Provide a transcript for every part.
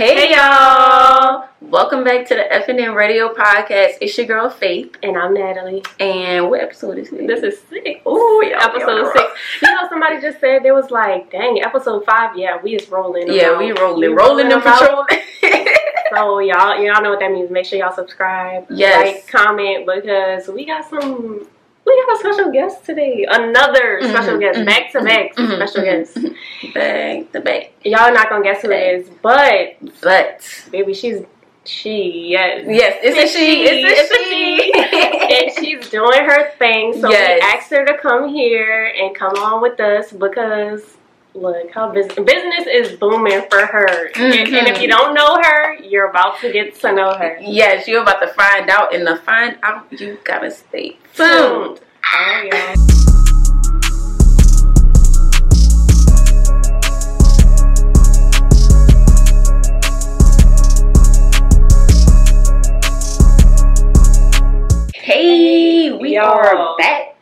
Hey y'all! Welcome back to the FNN Radio Podcast. It's your girl Faithe, And I'm Natalie. and what episode is this? This is six. Ooh, on episode six. You know, somebody just said they was like, "Dang, episode five. Yeah, we is rolling. yeah, we rolling, We rolling them about- So y'all, y'all know what that means. Make sure y'all subscribe, Yes. like, comment, because we got some. We got a special guest today. Another Mhm, special guest, mhm, back to back mhm, special mhm, guest. back to back, Y'all not gonna guess who it is, but but baby, she's she. Yes, yes, it's a she. It's a she. and she's doing her thing. So Yes. we asked her to come here and come on with us because look how business business is booming for her. And, Mhm. and if you don't know her, you're about to get to know her. yes, you're about to find out, and to find out, you gotta stay tuned. Tuned. Oh, y'all. Hey, we Yo. are back.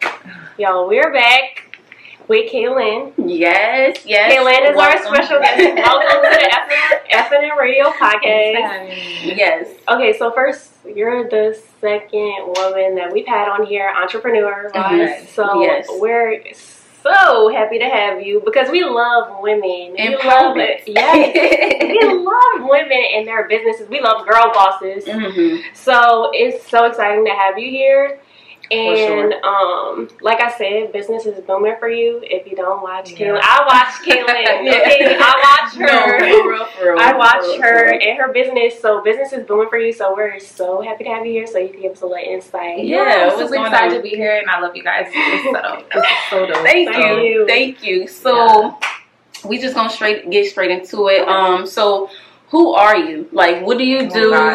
Yo, we're back with Kaelin. Yes, yes. Kaelin is our special guest. Welcome to the FN Radio Podcast. Yes. Okay, so first, you're the second woman that we've had on here, entrepreneur. Mhm. So Yes. we're so happy to have you because we love women. We love it. Yes. we love women and their businesses. We love girl bosses. Mhm. So it's so exciting to have you here. And sure. um, like I said, business is booming for you. If you don't watch Yeah. Kaelin, I watch Kaelin. Yeah. Okay, I watch her. No, for real, for real, I watch real, her real. and her business. So business is booming for you. So we're so happy to have you here. So you can give us a little insight. Yeah, I'm what's super excited on? to be here, and I love you guys. This so, this so dope. Thank Thank you. you. Thank you. So we just gonna straight get straight into it. Um so who are you? Like what do you Oh, do? God.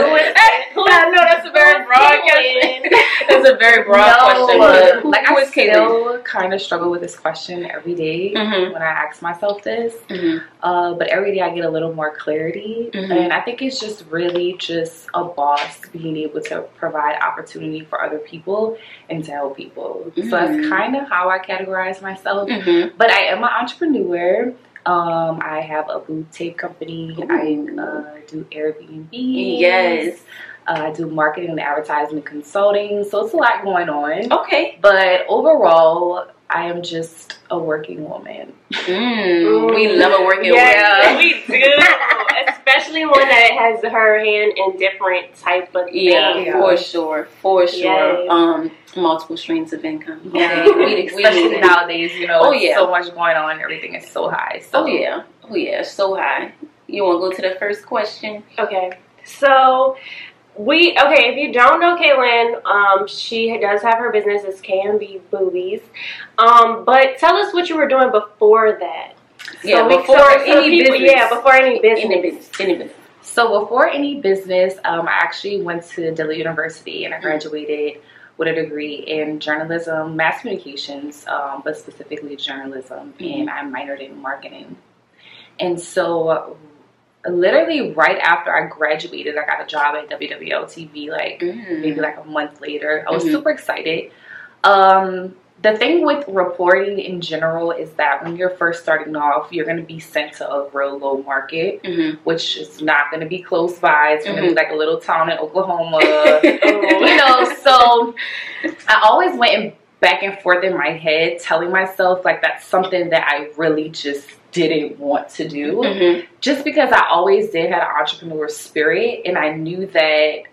Who I know that's a very broad question. That's a very broad question. But who, like who I still kind of struggle with this question every day Mhm. when I ask myself this. Mhm. Uh, but every day I get a little more clarity, Mhm. and I think it's just really just a boss being able to provide opportunity for other people and to help people. So that's kind of how I categorize myself. Mhm. But I am an entrepreneur. Um, I have a boob tape company. I uh, do Airbnb. Yes. Uh, I do marketing and advertisement consulting. So it's a lot going on. Okay. But overall, I am just a working woman. Mm, we love a working Yes, woman. we do. Especially one that has her hand in different type of Yeah, things. for sure, for sure. Yes. Um, multiple streams of income. Yeah, Okay, we, we especially need nowadays, you know, Oh, yeah. so much going on. Everything is so high. So Oh yeah, oh yeah, so high. You want to go to the first question? Okay. So we okay, if you don't know Kaelin, um, she does have her business, it's KMB Boobies. Um, but tell us what you were doing before that. Yeah, we- before so any people- business. Yeah, before any business. Any business, any business. So before any business, um, I actually went to Dillard University and I graduated with a degree in journalism, mass communications, um, but specifically journalism, Mhm. and I minored in marketing. And so, literally right after I graduated, I got a job at WWL TV, like maybe like a month later. I was Mhm. super excited. Um, the thing with reporting in general is that when you're first starting off, you're going to be sent to a real low market Mhm. which is not going to be close by. It's going to Mhm. be like a little town in Oklahoma. You know, so I always went back and forth in my head telling myself like that's something that I really just didn't want to do. Mhm. Just because I always did have an entrepreneur spirit and I knew that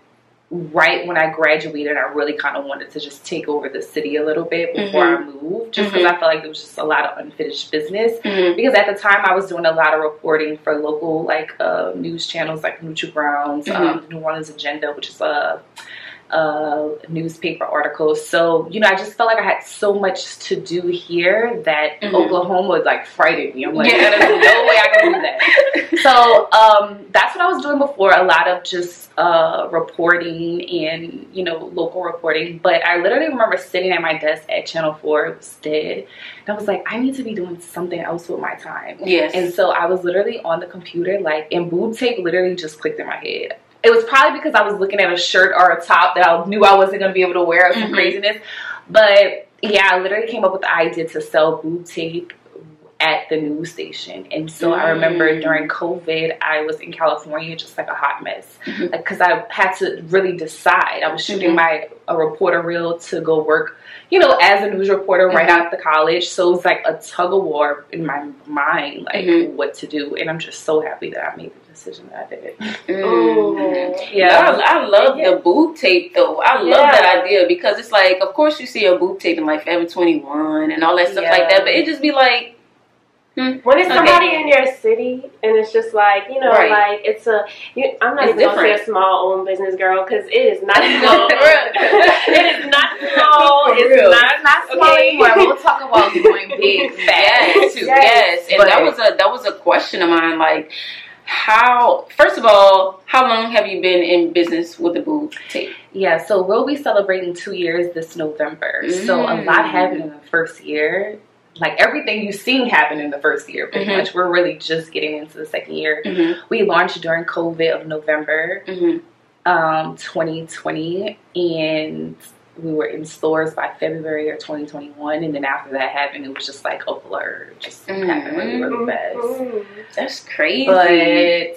right when I graduated, I really kind of wanted to just take over the city a little bit before I moved, just because I felt like there was just a lot of unfinished business Mhm. because at the time I was doing a lot of reporting for local like uh, news channels like Neutral Grounds, um, New Orleans Agenda, which is a, a newspaper articles. So you know, I just felt like I had so much to do here that Mhm. Oklahoma like frighten me. I'm like, Yeah. there's no way I can do that. So um, that's what I was doing before. A lot of just uh, reporting and you know local reporting. But I literally remember sitting at my desk at Channel Four. It was dead. And I was like, I need to be doing something else with my time. Yes. And so I was literally on the computer, like, and boob tape literally just clicked in my head. It was probably because I was looking at a shirt or a top that I knew I wasn't going to be able to wear some Mhm. craziness. But yeah, I literally came up with the idea to sell boob tape at the news station. And so I remember Mm. during COVID, I was in California, just like a hot mess, because I had to really decide. I was shooting Mhm. my a reporter reel to go work, you know, as a news reporter right Mhm. out the college. So it was like a tug of war in my mind, like Mhm. what to do. And I'm just so happy that I made the decision that I did. Ooh. Yeah, I, I love Yeah. the boob tape though. I love Yeah. that idea because it's like, of course, you see a boob tape in like Forever Twenty One and all that stuff Yeah. like that, but it just be like, hmm. When it's Okay. somebody in your city and it's just like you know, Right. like it's a. You, I'm not It's even gonna say a small owned business girl because it is not small. It is not small. It's real. not not small Okay. anymore. We'll talk about going big fast yes, too. yes, and But- that was a that was a question of mine. Like, how? First of all, how long have you been in business with the boob tape? Yeah, so we'll be celebrating two years this November. So a Mm. lot happened in the first year. Like everything you've seen happened in the first year, pretty Mhm. much. We're really just getting into the second year. Mm-hmm. We launched during COVID of November Mm-hmm. um, 2020, and we were in stores by February of 2021. And then after that happened, it was just like a blur. It just happened really, really fast. That's crazy. But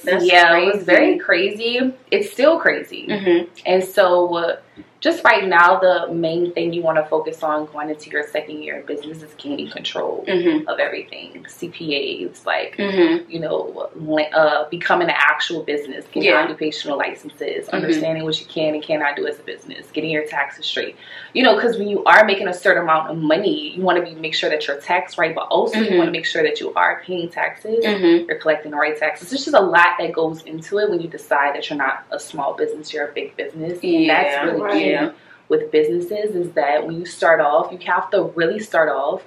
That's yeah, it was very crazy. It's still crazy. Mm-hmm. And so, uh, just right now, the main thing you want to focus on going into your second year in business is gaining control Mm-hmm. of everything. CPAs, like, Mm-hmm. you know, uh, becoming an actual business, getting Yeah. occupational licenses, Mhm. understanding what you can and cannot do as a business, getting your taxes straight. You know, because when you are making a certain amount of money, you want to be make sure that you're taxed right, but also you want to make sure that you are paying taxes Mm-hmm. you're collecting the right taxes. There's just a lot that goes into it when you decide that you're not a small business, you're a big business. Yeah, that's really right. Yeah. with businesses is that when you start off, you have to really start off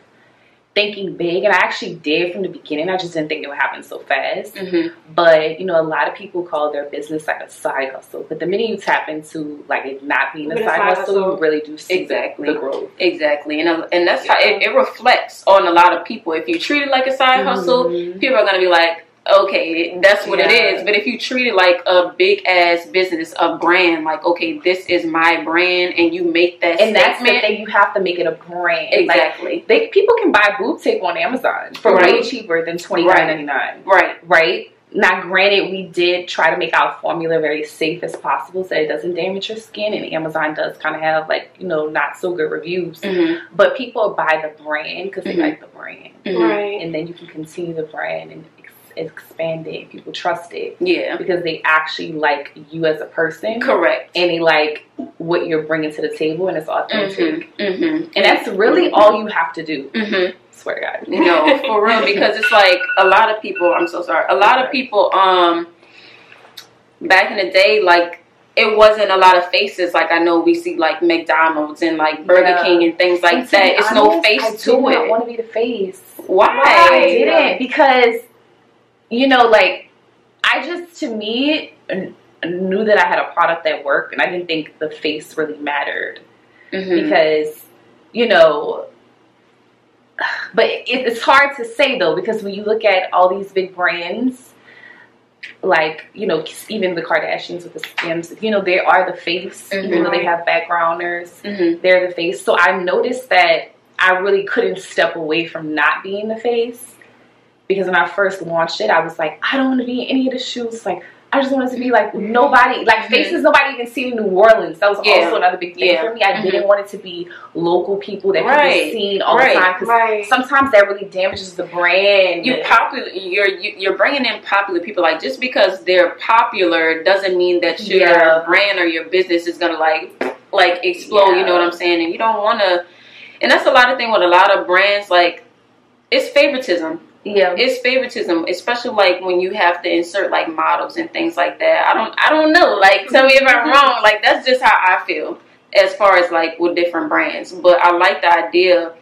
thinking big. And I actually did from the beginning. I just didn't think it would happen so fast. Mm-hmm. But you know, a lot of people call their business like a side hustle. But the minute you tap into like it not being a side, side hustle, hustle. you really do see Exactly. the growth. Exactly, and uh, and that's how it, it reflects on a lot of people. If you treat it like a side hustle, Mhm. people are gonna be like, okay, that's what it Yeah. is. But if you treat it like a big ass business, a brand, like okay, this is my brand, and you make that And that's the statement, thing, you have to make it a brand. Like, exactly, they people can buy boob tape on Amazon for Right. way cheaper than twenty nine ninety nine. right, Right? Now, granted, we did try to make our formula very safe as possible so it doesn't damage your skin, and Amazon does kind of have like you know not so good reviews. hmm But people buy the brand because they like the brand, Right. and then you can continue the brand and ex- expand it. People trust it yeah, because they actually like you as a person, correct, and they like what you're bringing to the table, and it's authentic. hmm hmm And that's really all you have to do. hmm Swear to God. You know, for real, because it's like a lot of people. I'm so sorry. A lot of people, um, back in the day, like it wasn't a lot of faces. Like I know we see like McDonald's and like Burger Yeah. King and things like that. It's no honest, face I to did not want to be the face. Why? I didn't because you know, like I just to me knew that I had a product that worked, and I didn't think the face really mattered Mhm. because you know. But it, it's hard to say though because when you look at all these big brands, like you know even the Kardashians with the Skims, you know they are the face, even though they have backgrounders Mhm. they're the face. So I noticed that I really couldn't step away from not being the face because when I first launched it, I was like, I don't want to be in any of the shoes. Like, I just wanted to be like nobody, like Mhm. faces nobody even seen in New Orleans. That was Yeah. also another big thing Yeah. for me. I Mhm. didn't want it to be local people that Right. people seen all Right. the time because Right. sometimes that really damages the brand. You popular. You're you, you're bringing in popular people. Like just because they're popular doesn't mean that your Yeah. brand or your business is gonna like like explode. You know what I'm saying? And you don't want to. And that's a lot of thing with a lot of brands. Like it's favoritism. Yeah. it's favoritism, especially like when you have to insert like models and things like that. I don't I don't know. Like tell me if I'm wrong. Like that's just how I feel as far as like with different brands. But I like the idea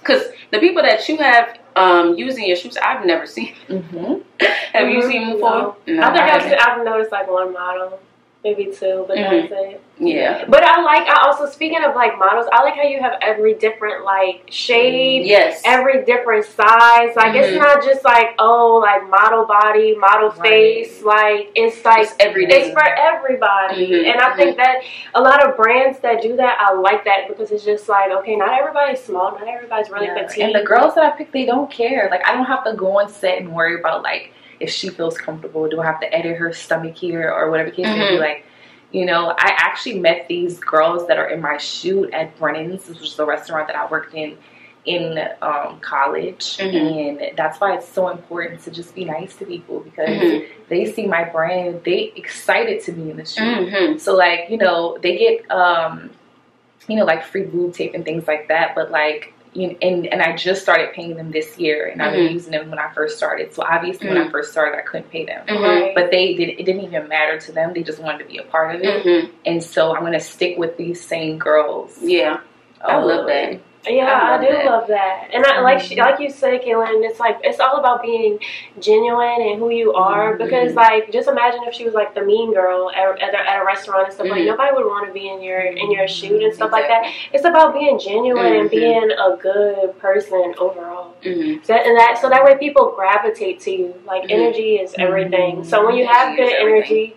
because the people that you have um using your shoes, I've never seen. hmm Have you Mhm. seen before? No. No, I think I I've. I've noticed like one model. Maybe two, but Mhm. that's it. Yeah. But I like. I also speaking of like models, I like how you have every different like shade. Yes. Every different size, like it's Mhm. not just like oh, like model body, model Right. face. Like it's like It's everyday. it's for everybody, Mhm, and I think that a lot of brands that do that, I like that because it's just like okay, not everybody's small, not everybody's really Yeah. petite, And the girls that I pick, they don't care. Like I don't have to go on set and worry about like if she feels comfortable. Do I have to edit her stomach here or whatever case may be? Mhm. Like, you know, I actually met these girls that are in my shoot at Brennan's, which was the restaurant that I worked in in um, college, Mhm. and that's why it's so important to just be nice to people because Mhm. they see my brand, they excited to be in the shoot. Mhm. So like, you know, they get um, you know, like free boob tape and things like that. But like, you know, and and I just started paying them this year, and I've been using them when I first started. So obviously, when I Mhm. first started, I couldn't pay them. Mhm. But they did. It didn't even matter to them. They just wanted to be a part of it. Mhm. And so I'm gonna stick with these same girls. Yeah. I love the that. Yeah, I I, do that. love that, and I like she, like you said, Kaelin. It's like it's all about being genuine and who you are. Mhm. Because like, just imagine if she was like the mean girl at, at, a, at a restaurant and stuff like. Mhm. Nobody would want to be in your in your shoot and stuff like that. It's about being genuine and Mhm. being a good person overall. Mhm. So that, and that so that way people gravitate to you. Like Mhm. energy is everything. Mhm. So when you have good energy,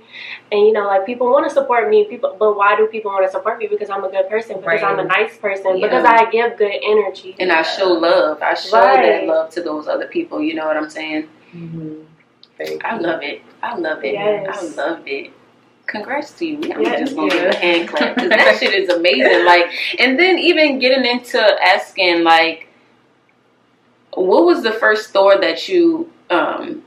and you know, like people want to support me, people. But why do people want to support me? Because I'm a good person. Because I'm a nice person. Yeah. Because I give good energy. And I show love. I show Right. that love to those other people. You know what I'm saying? Mhm. I love it. I love it. Yes. I love it. Congrats to you. I'm Yes, just gonna give yeah. a hand clap 'cause that shit is amazing. Like, and then even getting into asking like, what was the first store that you um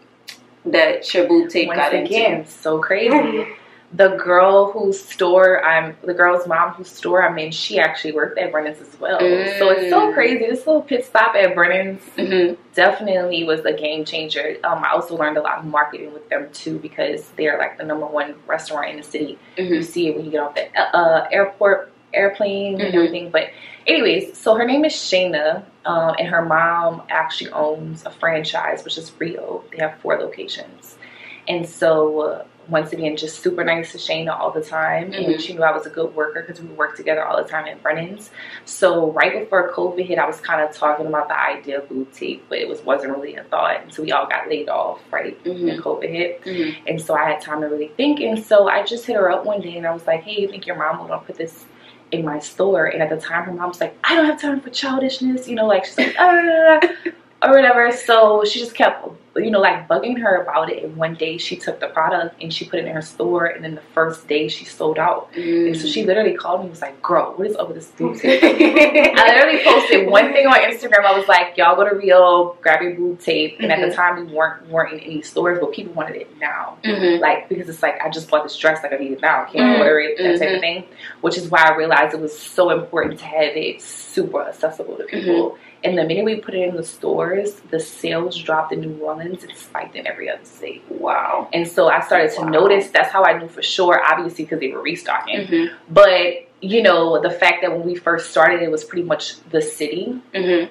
that your boob tape Once got again, into? so crazy. the girl whose store I'm, the girl's mom whose store I'm in, she actually worked at Brennan's as well. So it's so Mm. crazy. This little pit stop at Brennan's hmm definitely was a game changer. Um, I also learned a lot of marketing with them too because they're like the number one restaurant in the city. You hmm see it when you get off the uh, airport airplane and Mhm. everything. But anyways, so her name is Shayna, um, and her mom actually owns a franchise, which is Rio. They have four locations, and so. Uh, once again, just super nice to Shayna all the time, Mhm. and she knew I was a good worker because we worked together all the time at Brennan's. So right before COVID hit, I was kind of talking about the idea of tape, but it was wasn't really a thought until we all got laid off right hmm when COVID hit. hmm And so I had time to really think. And so I just hit her up one day and I was like, hey, you think your mom would gonna put this in my store? And at the time, her mom was like, I don't have time for childishness. You know, like she's like, ah, or whatever. So she just kept, you know, like bugging her about it. And one day she took the product and she put it in her store. And then the first day she sold out. And so she literally called me and was like, girl, what is up with this boob tape? I literally posted one thing on Instagram. I was like, "Y'all go to Rio, grab your boob tape." And at the time, we weren't weren't in any stores, but people wanted it now. hmm Like because it's like I just bought this dress, like I need it now. I can't Mhm. order it, that type of thing. Which is why I realized it was so important to have it super accessible to people. And the minute we put it in the stores, the sales dropped in New Orleans and spiked in every other state. Wow. And so I started to Wow. notice. That's how I knew for sure, obviously, because they were restocking. hmm But you know, the fact that when we first started, it was pretty much the city, hmm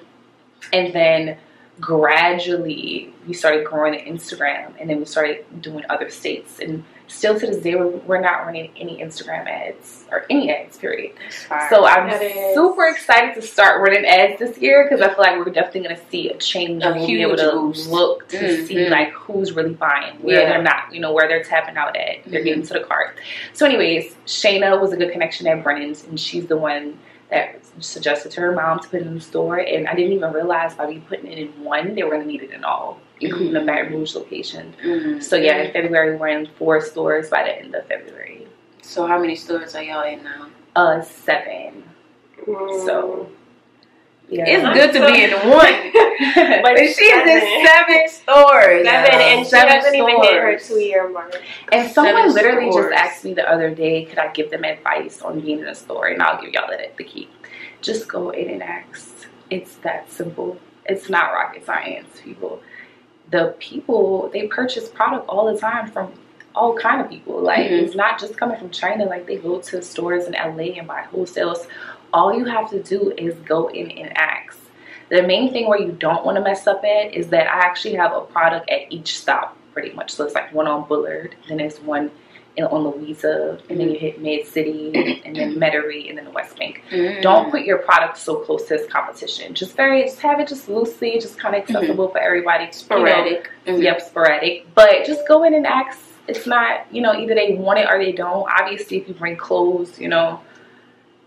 and then gradually we started growing the Instagram, and then we started doing other states. And still to this day, we're, not running any Instagram ads or any ads, period. So I'm That is- super excited to start running ads this year because I feel like we're definitely going to see a change. A we'll be able to boost. look to Mhm. see like who's really buying, where Yeah. they're not, you know, where they're tapping out at. They're Mhm. getting to the cart. So, anyways, Shayna was a good connection at Brennan's, and she's the one that suggested to her mom to put it in the store. And I didn't even realize by me putting it in one, they were going to need it in all, including the. Baton Rouge location. Mhm. So, yeah, in February, we're in four stores by the end of February. So how many stores are y'all in now? Uh, seven. Mm. So, yeah. It's good to be in one. But But she's in seven. seven stores. Seven, and she Seven hasn't even hit her two year mark. And someone Seven literally stores. just asked me the other day, could I give them advice on being in a store? And I'll give y'all the, the key. Just go in and ask. It's that simple. It's not rocket science, people. The people, they purchase product all the time from all kind of people. Like, Mhm. it's not just coming from China. Like, they go to stores in LA and buy wholesales. All you have to do is go in and ask. The main thing where you don't want to mess up at is that I actually have a product at each stop, pretty much. So it's like one on Bullard, then it's one and on Louisa, and then you hit Mid City, and then Metairie, and then the West Bank. Mm. Don't put your product so close to this competition. Just very, just have it just loosely, just kind of accessible for everybody. you know. sporadic. Mhm. Yep, sporadic. But just go in and ask. It's not, you know, either they want it or they don't. Obviously, if you bring clothes, you know,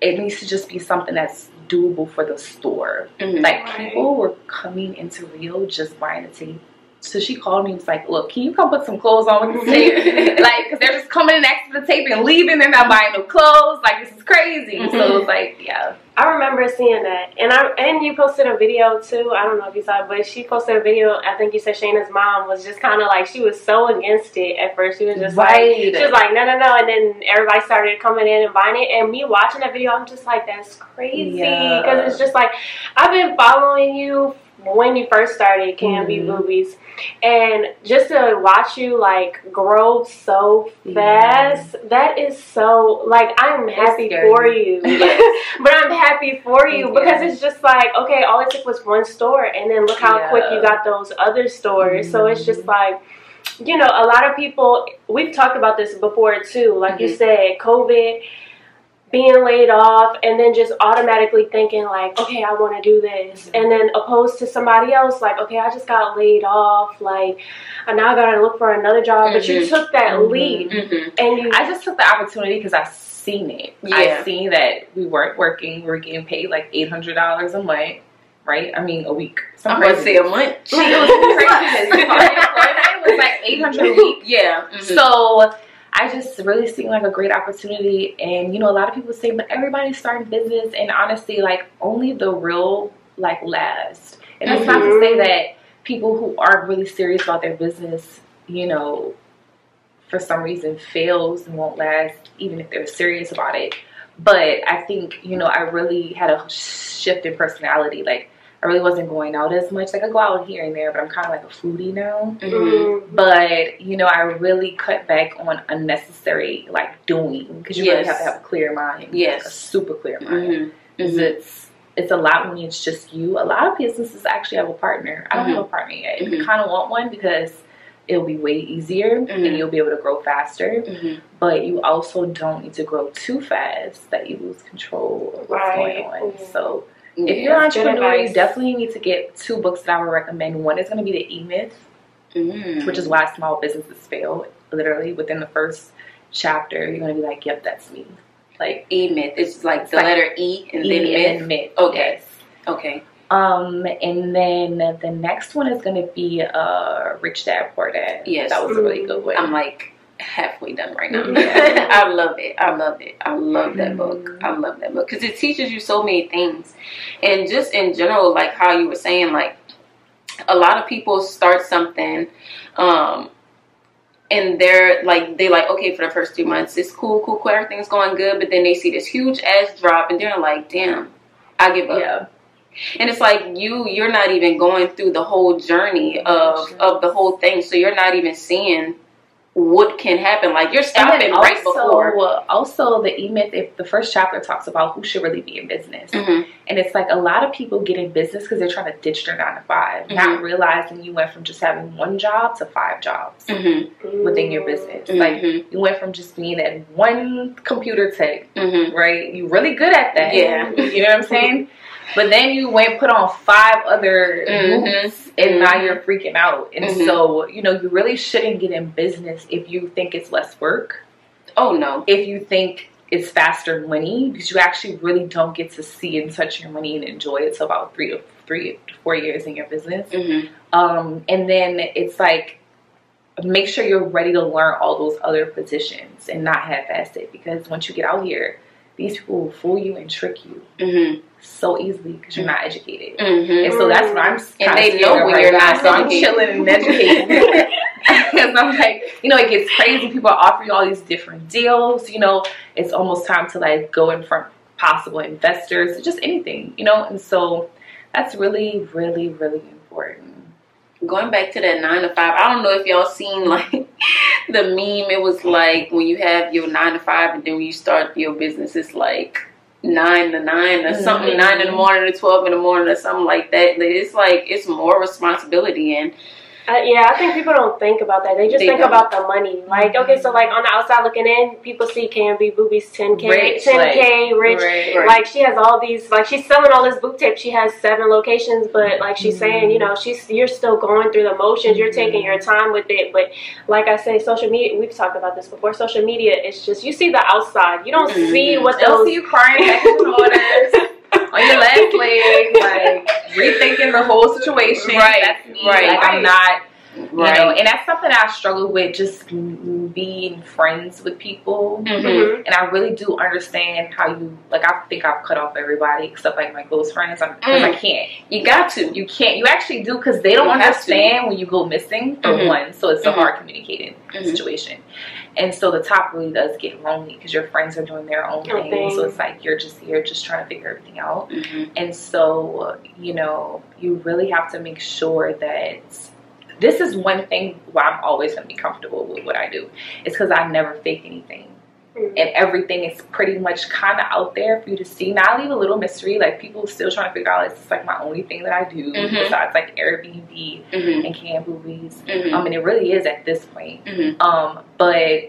it needs to just be something that's doable for the store. Mhm. Like Right. people were coming into Rio just buying the tape. So she called me and was like, "Look, can you come put some clothes on with the tape? like, because they're just coming in next to the tape and leaving. They're not buying no clothes. Like, this is crazy." So it was mm-hmm. like, yeah, I remember seeing that, and I and you posted a video too. I don't know if you saw it, but she posted a video. I think you said Shayna's mom was just kind of like she was so against it at first. She was just like she was like no no no, and then everybody started coming in and buying it. And me watching that video, I'm just like that's crazy Yeah. because it's just like I've been following you when you first started Can Be Mhm. Boobies, and just to watch you like grow so Yeah. fast, that is so like I'm happy for you. but I'm happy for you Thank because it's just like okay, all it took was one store, and then look how Yeah. quick you got those other stores. So it's just Mhm. like. You know, a lot of people, we've talked about this before too. Like you Mhm. said, COVID, being laid off, and then just automatically thinking, like, okay, I want to do this. And then opposed to somebody else, like, okay, I just got laid off. Like, and now I got to look for another job. But you Mhm. took that Mhm. leap Mhm. and you. I just took the opportunity because I seen it. Yeah. I seen that we weren't working. We were getting paid like eight hundred dollars a month, right? I mean, a week. I'm Some going to say a month. It was crazy. Unemployment was like eight hundred a week. Yeah. mhm. So I just really seen like a great opportunity, and you know, a lot of people say, but everybody's starting business, and honestly, like only the real like last. And that's not to say Mhm. that people who aren't really serious about their business, you know, for some reason fails and won't last, even if they're serious about it. But I think you know, I really had a shift in personality, like. I really wasn't going out as much. Like I go out here and there, but I'm kind of like a foodie now Mhm. Mm, but you know i really cut back on unnecessary like doing because you really have to have a clear mind Yes. like a super clear mind Mhm. 'Cause Mhm. it's it's a lot when it's just you a lot of businesses actually have a partner i don't Mhm. have a partner yet Mhm. i kind of want one because it'll be way easier Mhm. and you'll be able to grow faster Mhm. but you also don't need to grow too fast that you lose control of what's Right. going on Mhm. so Yeah. if you're an entrepreneur you definitely need to get two books that i would recommend one is going to be the e-myth Mhm. which is why small businesses fail. Literally, within the first chapter, you're gonna be like, "Yep, that's me." Like E myth. It's like the like letter E and then E myth. and myth. Okay. Yes. Okay. Um, and then the next one is gonna be uh, Rich Dad Poor Dad. Yes. that was a really good one. I'm like halfway done right now. Yeah. I love it. I love it. I love that Mhm. book. I love that book because it teaches you so many things, and just in general, like how you were saying, like a lot of people start something, um, and they're like they like okay for the first two months it's cool, cool, cool, everything's going good, but then they see this huge ass drop, and they're like, damn, I give up. yeah, And it's like you you're not even going through the whole journey of of the whole thing, so you're not even seeing what can happen. Like you're stopping then right also, before. Also, the E Myth. If the first chapter talks about who should really be in business, Mhm. and it's like a lot of people get in business because they're trying to ditch their nine to 5 not Mhm. realizing you went from just having one job to five jobs. Mhm. within your business. Like Mhm. you went from just being that one computer tech, Mhm. right? You're really good at that. Yeah. You know what I'm saying? But then you went put on five other Mhm. boots and now Mhm. you're freaking out. And Mhm. so, you know, you really shouldn't get in business if you think it's less work. Oh no. If you think it's faster money, because you actually really don't get to see and touch your money and enjoy it till about three to three to four years in your business. Mhm. Um, and then it's like make sure you're ready to learn all those other positions and not half-ass it because once you get out here, these people will fool you and trick you Mhm. so easily because you're not educated. Mhm. And so that's what I'm And they know when right you're now. not So I'm chilling and educated. Because I'm like, you know, it gets crazy. People are offering all these different deals. You know, it's almost time to like go in front possible investors, just anything, you know. And so that's really, really, really important. Going back to that nine to five, I don't know if y'all seen like the meme. It was like when you have your nine to five, and then when you start your business, it's like nine to nine or something, Mhm. nine in the morning to twelve in the morning or something like that. It's like it's more responsibility, and Uh, yeah, I think people don't think about that. They just They think don't. about the money. Like, okay, so like on the outside looking in, people see KMB boobies 10k, Rich, 10k, rich. Right. Like she has all these, like she's selling all this boob tape. She has seven locations, but like she's saying, you know, she's you're still going through the motions. You're taking your time with it, but like I say, social media. We've talked about this before. Social media is just you see the outside. You don't Mhm. see what They'll those. see you crying on your last leg, like rethinking the whole situation. Right, That's me. right. Like I'm not, you Right. know, and that's something I struggle with. Just being friends with people. Mhm. Mhm. And I really do understand how you like. I think I've cut off everybody except like my close friends because Mm. I can't. You got to. You can't. You actually do because they don't You understand when you go missing for Mhm. one. So it's a Mhm. hard communicating Mhm. situation. And so the top really does get lonely because your friends are doing their own Own thing. So it's like you're just here, just trying to figure everything out. Mhm. And so you know, you really have to make sure that this is one thing why I'm always going to be comfortable with what I do. It's because I never fake anything Mhm. and everything is pretty much kind of out there for you to see. Now I leave a little mystery, like people still trying to figure out it's like my only thing that I do Mhm. besides like Airbnb Mhm. and KM Boobies. Um, and it really is at this point. Mhm. Um, but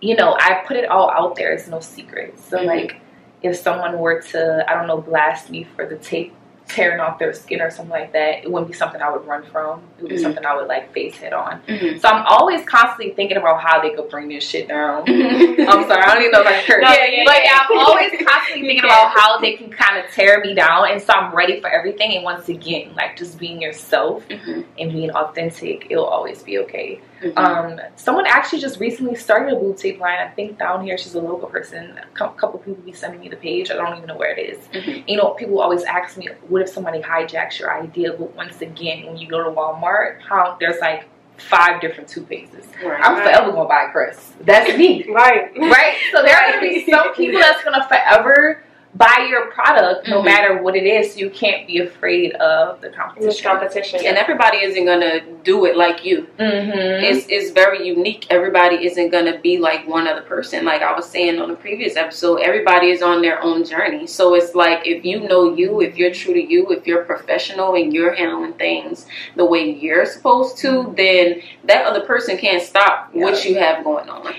you know, I put it all out there. It's no secret. So Mhm. like, if someone were to, I don't know, blast me for the tape tearing off their skin or something like that, it wouldn't be something I would run from. It would be Mhm. something I would like face head on. Mhm. So I'm always constantly thinking about how they could bring this shit down. Mhm. I'm sorry, I don't even know if I can. No, yeah, but yeah. I'm always constantly thinking Yeah. about how they can kind of tear me down, and so I'm ready for everything. And once again, like just being yourself Mhm. and being authentic, it'll always be okay. Mhm. Um, someone actually just recently started a boob tape line. I think down here she's a local person. A couple people be sending me the page. I don't even know where it is. Mhm. You know, people always ask me, "What if somebody hijacks your idea?" But once again, when you go to Walmart, how there's like five different toothpastes. Right. I'm forever gonna buy Crest. That's me. Right. right? So there are gonna be some people that's gonna forever buy your product no Mhm. matter what it is. You can't be afraid of the This competition. competition. and everybody isn't gonna do it like you. Mm-hmm. It's it's very unique. Everybody isn't gonna be like one other person. Like I was saying on the previous episode, everybody is on their own journey. So it's like if you know you, if you're true to you, if you're professional and you're handling things the way you're supposed to, then that other person can't stop what you have going on.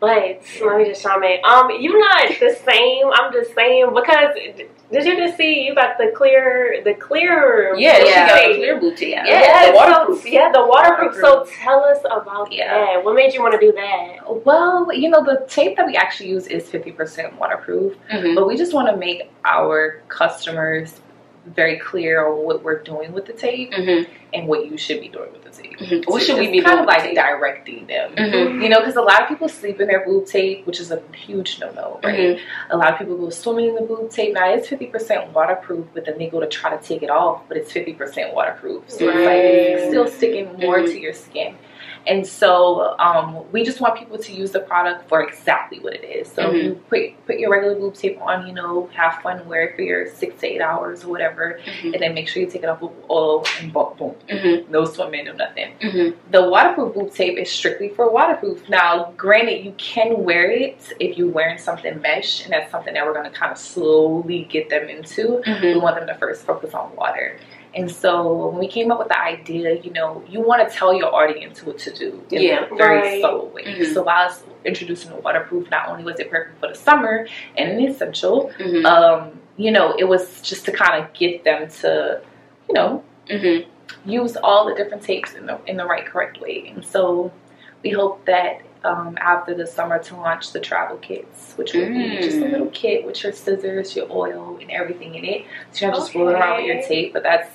But let me just chime in. Um, you're not the same. I'm just saying because did you just see you got the clear, the clear? Yeah, she got boob tape? a clear boob tape. Yeah, Yeah, the waterproof. So, yeah, the waterproof. So tell us about Yeah. that. What made you want to do that? Well, you know, the tape that we actually use is 50% waterproof, Mhm. but we just want to make our customers very clear on what we're doing with the tape Mhm. and what you should be doing with the tape. Mhm. What So should we be kind of like tape? directing them. Mhm. You know, because a lot of people sleep in their boob tape, which is a huge no-no, right? Mhm. A lot of people go swimming in the boob tape. Now it's fifty percent waterproof, but then they go to try to take it off, but it's fifty percent waterproof, so it's like it's still sticking more to your skin. And so um, we just want people to use the product for exactly what it is. So Mhm. you put put your regular boob tape on, you know, have fun, wear it for your six to eight hours or whatever, Mhm. and then make sure you take it off with oil and boom, boom. Mhm. No swimming, no nothing. Mhm. The waterproof boob tape is strictly for waterproof. Now, granted, you can wear it if you're wearing something mesh, and that's something that we're going to kind of slowly get them into. We Mhm. want them to first focus on water. And so when we came up with the idea, you know, you want to tell your audience what to do in Yeah. a very Right. subtle way. Mhm. So while I was introducing the waterproof, not only was it perfect for the summer and an essential, Mhm. um, you know, it was just to kind of get them to, you know, Mhm. use all the different tapes in the in the right correct way. And so we hope that um, after the summer to launch the travel kits, which will be Mm. just a little kit with your scissors, your oil, and everything in it. So you don't just roll around with your tape, but that's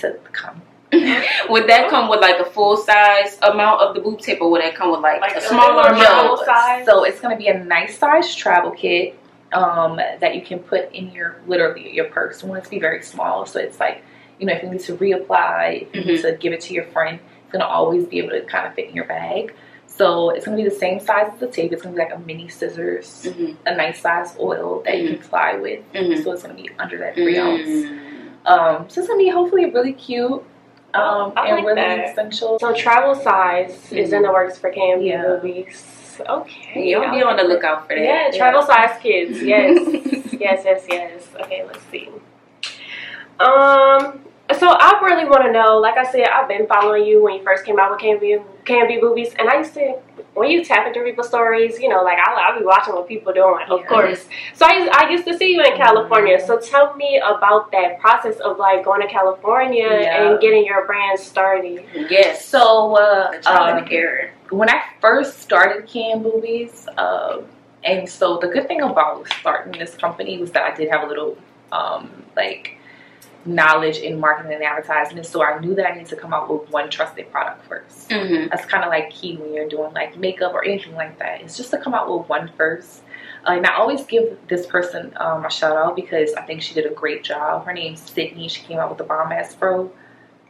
to come. Would that come with like a full size amount of the boob tape, or would that come with like, Like a a smaller little amount? size? So it's going to be a nice size travel kit um, that you can put in your literally your purse. We want it to be very small, so it's like you know if you need to reapply, if you need to give it to your friend, it's going to always be able to kind of fit in your bag. So it's going to be the same size as the tape. It's going to be like a mini scissors, Mhm. a nice size oil that you can fly with. Mhm. So it's going to be under that 3 ounce. Mm. Um, so it's going to be hopefully really cute um, I and like really that. essential. So travel size is in the works for KMB Yeah. Boobies. Okay. You'll be on the lookout for that. Yeah, travel size kids. Yes. yes, yes, yes. Okay, let's see. Um, So I really want to know. Like I said, I've been following you when you first came out with Can Be KMB Boobies, and I used to when you tap into people's stories, you know, like I'll, I'll be watching what people doing, of Yeah. course. So I used, I used to see you in California. So tell me about that process of like going to California Yeah. and getting your brand started. Yes. So uh, the trial um, when I first started Can Boobies, um, and so the good thing about starting this company was that I did have a little um, like knowledge in marketing and advertising, so I knew that I needed to come out with one trusted product first. Mm-hmm. That's kind of like key when you're doing like makeup or anything like that. It's just to come out with one first. Uh, and I always give this person um, a shout out because I think she did a great job. Her name's Sydney. She came out with the Bomb Ass Pro.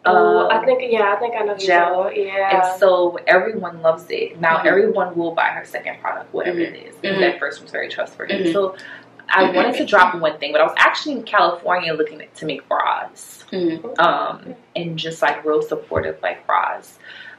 Oh, Uh, I think yeah, I think I know you. gel. know. Yeah. and so everyone loves it. Now Mhm. everyone will buy her second product, whatever Mhm. it is. Mhm. that first one's very trustworthy. Mhm. So I wanted to drop one thing, but I was actually in California looking to make bras. Mm-hmm. Um, and just like real supportive like bras.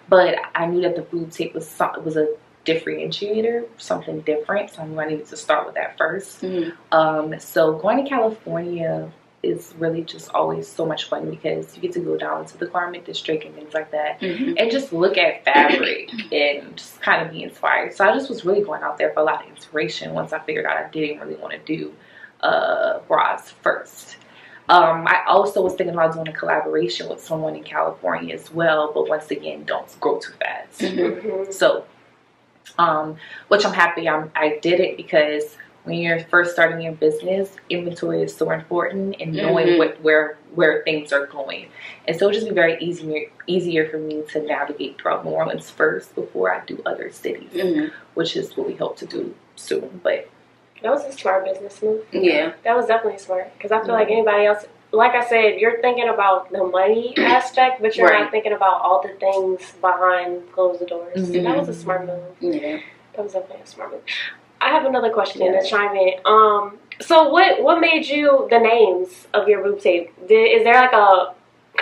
But I knew that the boob tape was some, was a differentiator, something different. So I knew I needed to start with that first. Mm-hmm. Um, so going to California is really just always so much fun because you get to go down to the garment district and things like that Mm-hmm. and just look at fabric and just kind of be inspired. So I just was really going out there for a lot of inspiration once I figured out I didn't really want to do uh, bras first. Um, I also was thinking about doing a collaboration with someone in California as well, but once again, don't grow too fast. Mm-hmm. Mhm. So, um, which I'm happy I'm, I did it because when you're first starting your business, inventory is so important and knowing Mhm. what where where things are going. And so it'll just be very easier easier for me to navigate throughout New Orleans first before I do other cities, Mm-hmm. which is what we hope to do soon. But That was a smart business move. Yeah. That was definitely smart because I feel Yeah. like anybody else, like I said, you're thinking about the money aspect, but you're Right. not thinking about all the things behind closed doors. Mhm. That was a smart move. Yeah. That was definitely a smart move. I have another question Yeah. to chime in. Um, so what what made you the names of your boob tape? Did, is there like a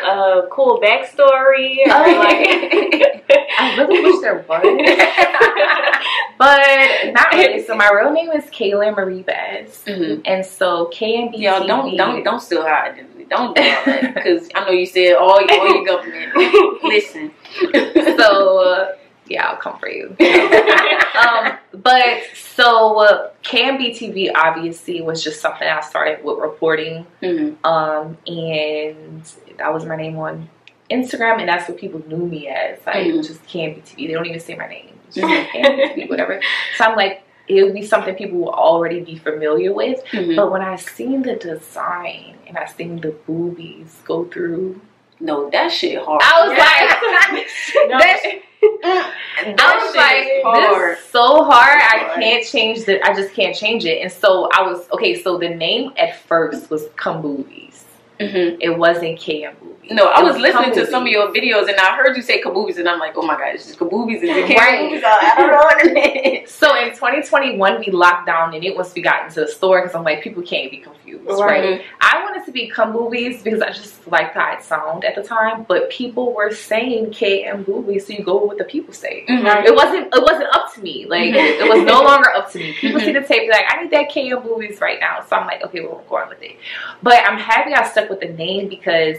a cool backstory? Or like, I really wish there was. but not really. So my real name is Kayla Marie Bass. Mhm. And so KMB Y'all don't don't don't still hide identity. Don't do all that because I know you said all all your government. Listen. so uh, yeah, I'll come for you. um, but so uh, TV obviously was just something I started with reporting, Mm-hmm. um, and that was my name on Instagram, and that's what people knew me as. Like Mhm. just KMB TV. They don't even say my name. Just like TV, whatever. So I'm like. It would be something people will already be familiar with, Mm-hmm. but when I seen the design and I seen the boobies go through, No, that shit hard. I was like, No, that, that I was shit like, is hard. this is so hard. I can't change the. I just can't change it. And so I was okay. So the name at first was Kumboobies. Mhm. It wasn't Boobies. No, I was listening to some of your videos and I heard you say kaboobies and I'm like, oh my god, it's just kaboobies. It Right. kaboobies? I don't know what it is. So in 2021, we locked down and it once we got into the store because I'm like, people can't be confused, right? Right. I wanted to be Kumboobies because I just liked how it sound at the time, but people were saying K and Boobies, so you go with what the people say. Mhm. It wasn't. It wasn't up to me. Like it, it was no longer up to me. People Mhm. see the tape, like, I need that K and movies right now. So I'm like, okay, well, I'm going with it. But I'm happy I stuck with the name because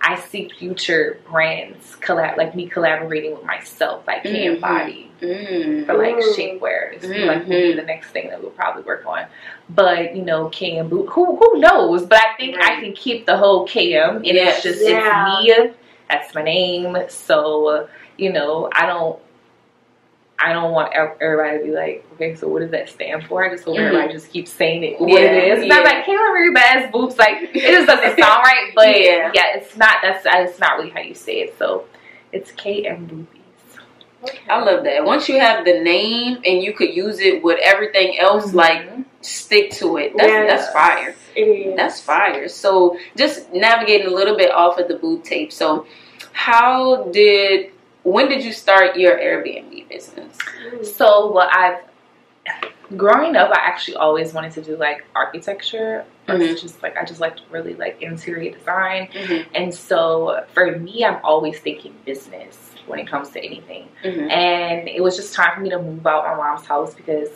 I see future brands collab, like me collaborating with myself, like KM Mhm. Body Mm. for like Mm. shapewear. It's Mhm. like maybe the next thing that we'll probably work on. But you know, KM Boot, who who knows? But I think I can keep the whole KM, and Yes. it's just Yeah. it's me. That's my name. So uh, you know, I don't. I don't want everybody to be like, okay, so what does that stand for? I just hope Mhm. everybody just keeps saying it what Yeah, it is. It's not like Kayla Marie Bass boobs, like it just doesn't sound right. But Yeah. yeah. it's not. That's it's not really how you say it. So it's KM boobies. I love that. Once you have the name and you could use it with everything else, like stick to it. That's Yes. that's fire. That's fire. So just navigating a little bit off of the boob tape. So how did when did you start your Airbnb business? So what I've growing up, I actually always wanted to do like architecture. Mhm. just like I just like really like interior design, Mm-hmm. and so for me, I'm always thinking business when it comes to anything. Mm-hmm. And it was just time for me to move out my mom's house because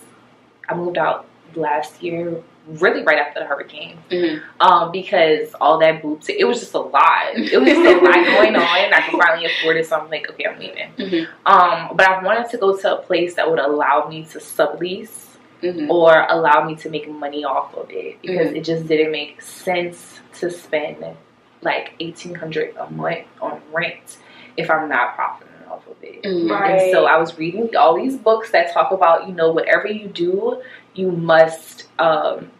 I moved out last year really right after the hurricane. Mhm. Um, because all that boots, it was just a lot. It was just a lot going on. I could finally afford it, so I'm like, okay, I'm leaving. Mhm. Um, but I wanted to go to a place that would allow me to sublease Mhm. or allow me to make money off of it because it just didn't make sense to spend like eighteen hundred a month on rent if I'm not profiting off of it. Right. And so I was reading all these books that talk about, you know, whatever you do, you must um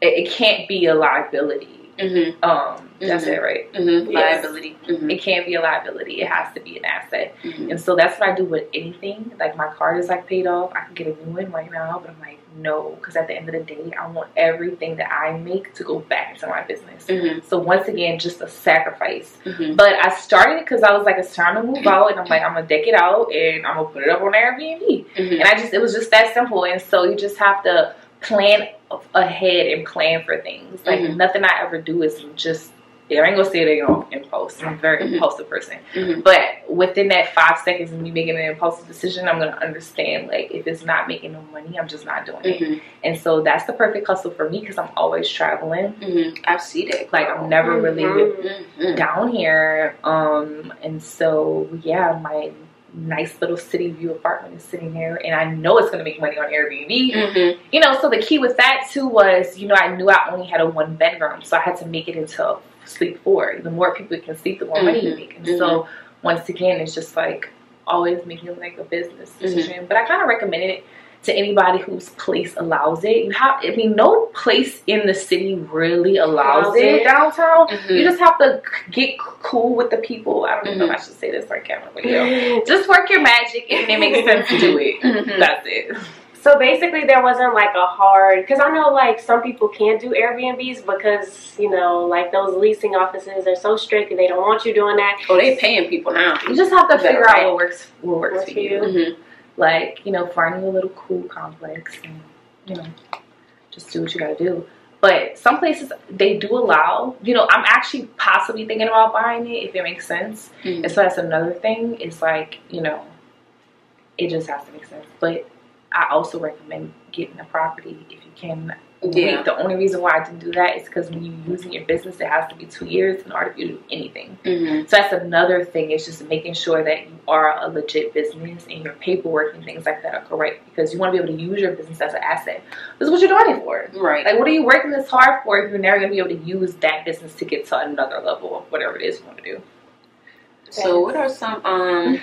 it, it can't be a liability. Mhm. Um that's Mhm. it, right? Mhm. Yes. Liability. Mhm. It can't be a liability. It has to be an asset. And so that's what I do with anything. Like my card is like paid off. I can get a new one right now, but I'm like, no, because at the end of the day, I want everything that I make to go back into my business. Mhm. So once again, just a sacrifice. Mhm. But I started because I was like, it's time to move out, and I'm like, I'm gonna deck it out, and I'm gonna put it up on Airbnb. Mhm. And I just, it was just that simple. And so you just have to plan ahead and plan for things. Like Mhm. nothing I ever do is just. I ain't gonna say it on impulse. I'm a very Mhm. impulsive person. Mhm. But within that five seconds of me making an impulsive decision, I'm gonna understand like if it's not making no money, I'm just not doing it. Mhm. And so that's the perfect hustle for me because I'm always traveling. Mhm. I see that. Like I'm never really Mhm. Mhm. down here. Um, and so yeah, my nice little city view apartment is sitting there, and I know it's gonna make money on Airbnb. Mhm. You know, so the key with that too was, you know, I knew I only had a one bedroom, so I had to make it into a sleep four. The more people can sleep, the more money you Mhm. make. And so once again, it's just like always making like a business decision. But I kind of recommend it to anybody whose place allows it. You have, I mean, no place in the city really allows it it. downtown. Mhm. You just have to get cool with the people. I don't know if I should say this on camera, but yeah. Just work your magic and it makes sense to do it. Mhm. That's it. So basically, there wasn't like a hard because I know like some people can't do Airbnbs because you know like those leasing offices are so strict and they don't want you doing that. Oh, they're paying people now. You just have to figure right? out what works what works Works for you. you. Mhm. Like, you know, finding a little cool complex and, you know, just do what you gotta do. But some places they do allow, you know, I'm actually possibly thinking about buying it if it makes sense. Mhm. And so that's another thing. It's like, you know, it just has to make sense. But I also recommend getting a property if you can. Yeah. The only reason why I didn't do that is because when you're using your business, it has to be two years in order for you to do anything. Mhm. So that's another thing. It's just making sure that you are a legit business and your paperwork and things like that are correct because you want to be able to use your business as an asset. This is what you're doing it for. Right. Like, what are you working this hard for if you're never going to be able to use that business to get to another level of whatever it is you want to do? So, what are some um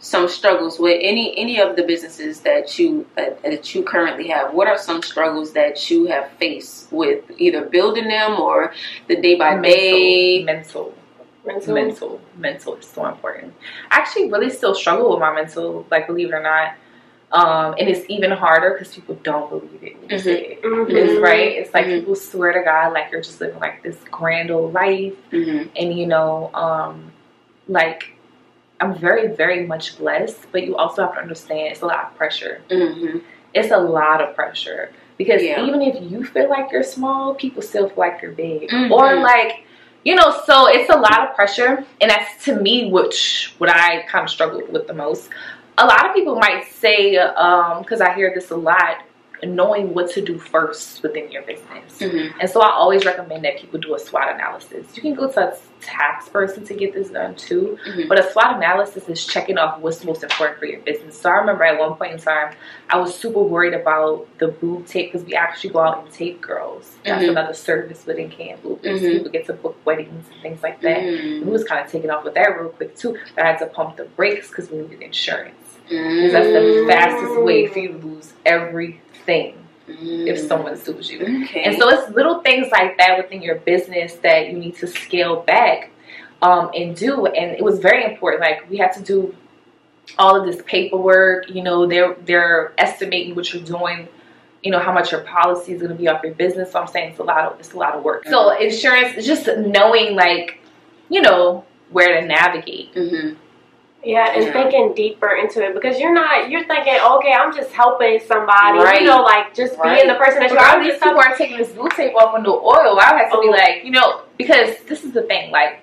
some struggles with any any of the businesses that you that, that you currently have? What are some struggles that you have faced with either building them or the day by day? mental, Rental. mental, mental is so important. I actually really still struggle with my mental, like believe it or not. Um, and it's even harder because people don't believe it when you say it. Mhm. It's right. It's like Mhm. people swear to God like you're just living like this grand old life, Mhm. and you know, um, like I'm very, very much blessed, but you also have to understand it's a lot of pressure. Mhm. It's a lot of pressure because Yeah. even if you feel like you're small, people still feel like you're big, Mhm. or like. You know, so it's a lot of pressure, and that's to me which what I kind of struggled with the most. A lot of people might say, because I hear this a lot, knowing what to do first within your business. Mhm. And so I always recommend that people do a SWOT analysis. You can go to a tax person to get this done too, Mhm. but a SWOT analysis is checking off what's most important for your business. So I remember at one point in time, I was super worried about the boob tape because we actually go out and tape girls. That's Mhm. another service within Can Boob. Mhm. People get to book weddings and things like that. Mhm. We was kind of taking off with that real quick too. But I had to pump the brakes because we needed insurance. Because that's the fastest way for you to lose everything Mhm. if someone sues you. Okay. And so it's little things like that within your business that you need to scale back um, and do. And it was very important. Like we had to do all of this paperwork. You know, they're they're estimating what you're doing. You know how much your policy is going to be off your business. So I'm saying it's a lot of it's a lot of work. So insurance is just knowing like you know where to navigate. Mhm. Yeah, and Yeah. thinking deeper into it because you're not you're thinking, okay, I'm just helping somebody, Right. you know, like just Right. being the person that you But are. I'm these just people helping. are taking this boob tape off with no oil. I have to be Oh. like, you know, because this is the thing, like,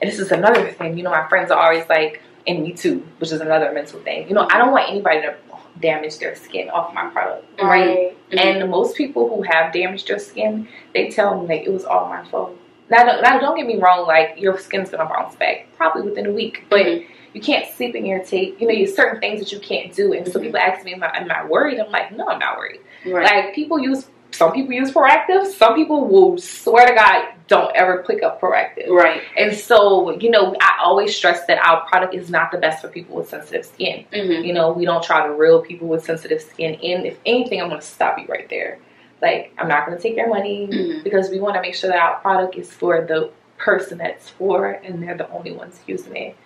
and this is another thing. You know, my friends are always like, and me too, which is another mental thing. You know, I don't want anybody to damage their skin off my product. Right. Mhm. And most people who have damaged their skin, they tell me like it was all my fault. Now, don't, now don't get me wrong, like your skin's gonna bounce back probably within a week, but Mhm. you can't sleep and irritate. You know, there's certain things that you can't do. And so people ask me, am I, am I worried? I'm like, no, I'm not worried. Right. Like people use, some people use Proactiv. Some people will swear to God, don't ever pick up Proactiv. right. And so, you know, I always stress that our product is not the best for people with sensitive skin. Mhm. You know, we don't try to reel people with sensitive skin in. If anything, I'm going to stop you right there. Like, I'm not going to take your money Mhm. because we want to make sure that our product is for the person that's for and they're the only ones using it.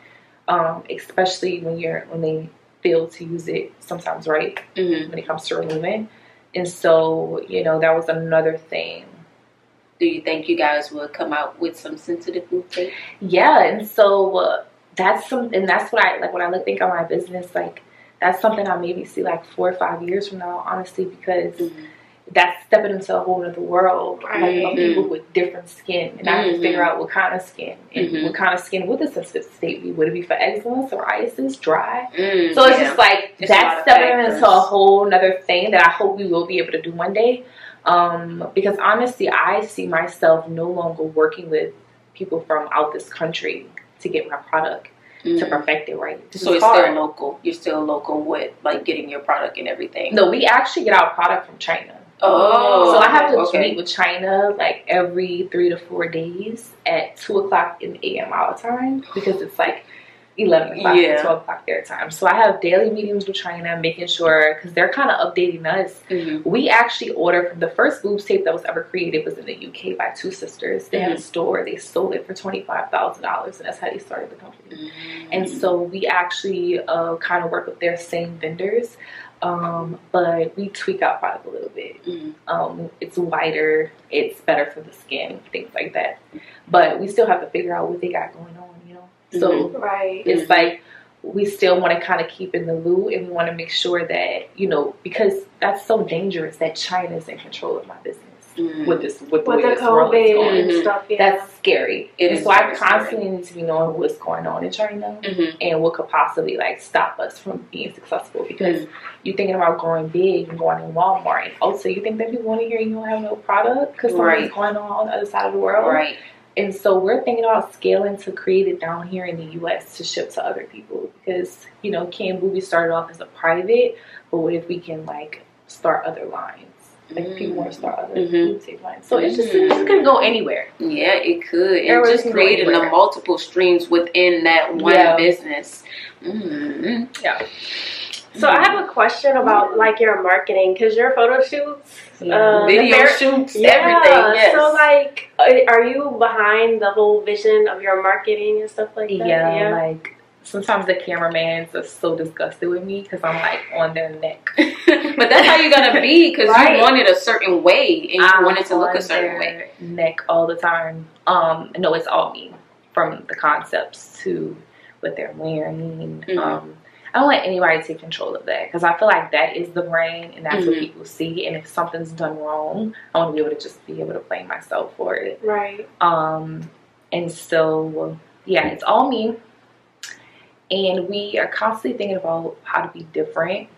Um, especially when you're when they fail to use it sometimes right Mhm. when it comes to removing. And so, you know, that was another thing Do you think you guys will come out with some sensitive boob tape? yeah and so uh, that's some and that's what i like when i look think of my business like that's something i maybe see like four or five years from now honestly because that's stepping into a whole other world Right. of people with different skin and i have to Mhm. figure out what kind of skin and Mhm. what kind of skin would the sensitive state be would it be for eczema psoriasis dry Mm, so it's yeah. just like It's that's stepping into a whole nother thing that I hope we will be able to do one day. Um, because honestly, I see myself no longer working with people from out this country to get my product to Mhm. perfect it right. This So it's hard. still local. You're still local with like getting your product and everything. No, we actually get our product from China. Oh, so I have to okay. meet with China like every three to four days at two o'clock in the AM our time because it's like eleven o'clock Yeah. twelve o'clock their time. So I have daily meetings with China, making sure because they're kind of updating us. Mhm. We actually order from the first boobs tape that was ever created was in the UK by two sisters. They had Mm-hmm. a store. They sold it for twenty five thousand dollars, and that's how they started the company. Mm-hmm. And so we actually uh, kind of work with their same vendors, um, but we tweak our product a little bit. Mhm. Um, it's wider, it's better for the skin, things like that. But we still have to figure out what they got going on, you know. So Mhm. Right. it's Mhm. like we still want to kind of keep in the loop, and we want to make sure that you know because that's so dangerous that China's in control of my business Mhm. with this with the With way the this world is COVID going. and Mhm. stuff, yeah. That's scary. It and so I very scary. constantly need to be knowing what's going on in China Mhm. and what could possibly like stop us from being successful because Mm-hmm. you're thinking about growing big and going in Walmart and also you think that people want to hear you don't have no product because something's Right. going on on the other side of the world Right. and so we're thinking about scaling to create it down here in the US to ship to other people because you know KM Booby started off as a private but what if we can like start other lines like people want to start other Mhm. boob tape lines so it's just Mhm. it can go anywhere Yeah, it could. It And just creating the multiple streams within that one Yeah. business. mm yeah So I have a question about like your marketing because your photo shoots, Yeah. uh, Video shoots, yeah, everything. Yes. So like, uh, are you behind the whole vision of your marketing and stuff like that? Yeah, like sometimes the cameramans are so disgusted with me because I'm like on their neck. but that's how you're gonna be because Right. you want it a certain way and you want it to look a certain their way. Neck all the time. Um, no, it's all me from the concepts to what they're wearing. Mhm. Um, I don't let anybody take control of that because I feel like that is the brain and that's what Mhm. people see. And if something's done wrong, I want to be able to just be able to blame myself for it. right. Um, and so, yeah, it's all me. And we are constantly thinking about how to be different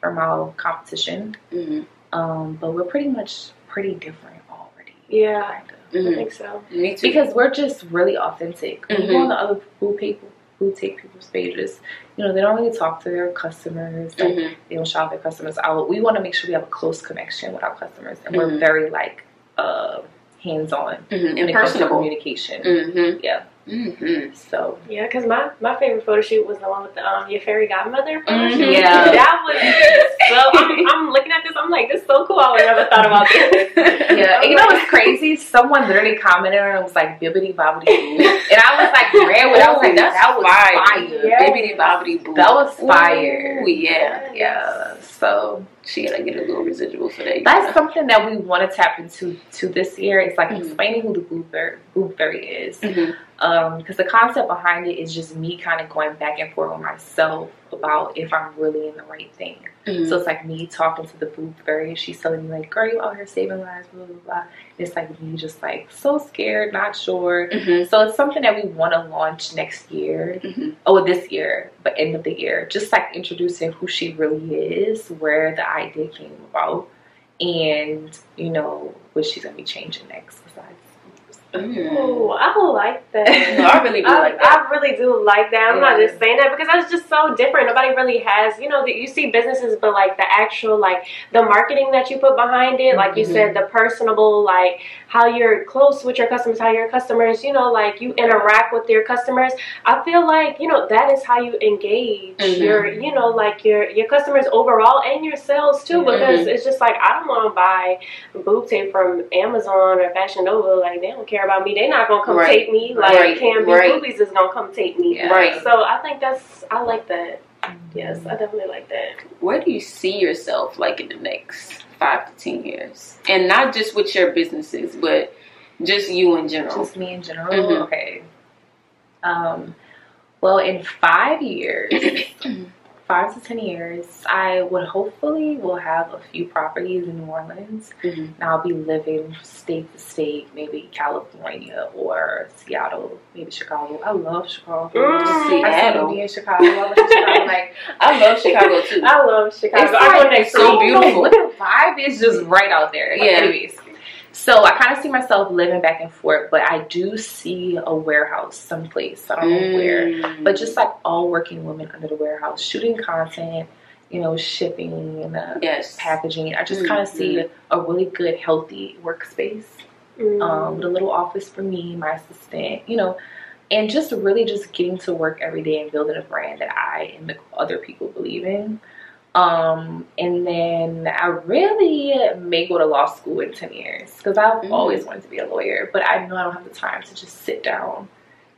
from our competition. hmm Um, but we're pretty much pretty different already. Yeah, Kind of. I hmm think so. Me too. Because we're just really authentic. When you go Mhm. on the other food people who take people's pages, you know, they don't really talk to their customers. Like, Mhm. They don't shout their customers out. We want to make sure we have a close connection with our customers, and we're Mhm. very like uh, hands on Mhm. when and it comes to personable. communication. hmm Yeah. Hmm So Yeah, because my, my favorite photo shoot was the one with the um your fairy godmother photo Mhm. shoot. Yeah. that was so. I'm, I'm looking at this. I'm like, this is so cool. I would never thought about this. yeah, and you know what's crazy? Someone literally commented on it and was like bibbity bobbity boo, and I was like ran with. I was like, that's that was fire. fire. Yeah. Bibbidi bobbidi boo. That was fire. Ooh, yeah. Yeah, so She gotta get a little residual for that. that's something that we want to tap into to this year. It's like Mhm. explaining who the boobs are, Boob Fairy Mhm. Um, because the concept behind it is just me kind of going back and forth with myself about if I'm really in the right thing. Mhm. So it's like me talking to the boob fairy. She's telling me like, "Girl, you out here saving lives." Blah blah blah. It's like me just like so scared, not sure. Mhm. So it's something that we want to launch next year. Mhm. Oh, this year, but end of the year. Just like introducing who she really is, where the idea came about, and you know what she's gonna be changing next. Besides, Mm. Oh, I like that. No, I really do I, like that. I really do like that. I'm not just saying that because that's just so different. Nobody really has, you know, that you see businesses, but like the actual, like the marketing that you put behind it, like you Mhm. said, the personable, like how you're close with your customers, how your customers, you know, like you interact with your customers. I feel like you know that is how you engage Mhm. your, you know, like your your customers overall and your sales too, because Mhm. it's just like I don't want to buy boob tape from Amazon or Fashion Nova. Like they don't care about me. They're not gonna come Right. tape me. Like Right. KMB Right. Boobies is gonna come tape me. Yeah. Right. So I think that's I like that. Yes, I definitely like that. Where do you see yourself like in the next five to ten years? And not just with your businesses, but just you in general. just me in general. Mhm. Okay. Um. Well, in five years, five to ten years, I would hopefully will have a few properties in New Orleans, Mhm. and I'll be living state to state, maybe California or Seattle, maybe Chicago. I love Chicago. Mm, I still Seattle. be in Chicago. I love Chicago. Like I love Chicago too. I love Chicago. it's I go next it's so beautiful. The vibe is just right out there. Like, Yeah. Anyways. So I kind of see myself living back and forth, but I do see a warehouse someplace. I don't know where. But just like all working women under the warehouse, shooting content, you know, shipping and uh, yes, packaging. I just kind of see a, a really good, healthy workspace Mm. um, with a little office for me, my assistant, you know, and just really just getting to work every day and building a brand that I and the other people believe in. Um, and then I really may go to law school in 10 years because I've Mhm. always wanted to be a lawyer, but I know I don't have the time to just sit down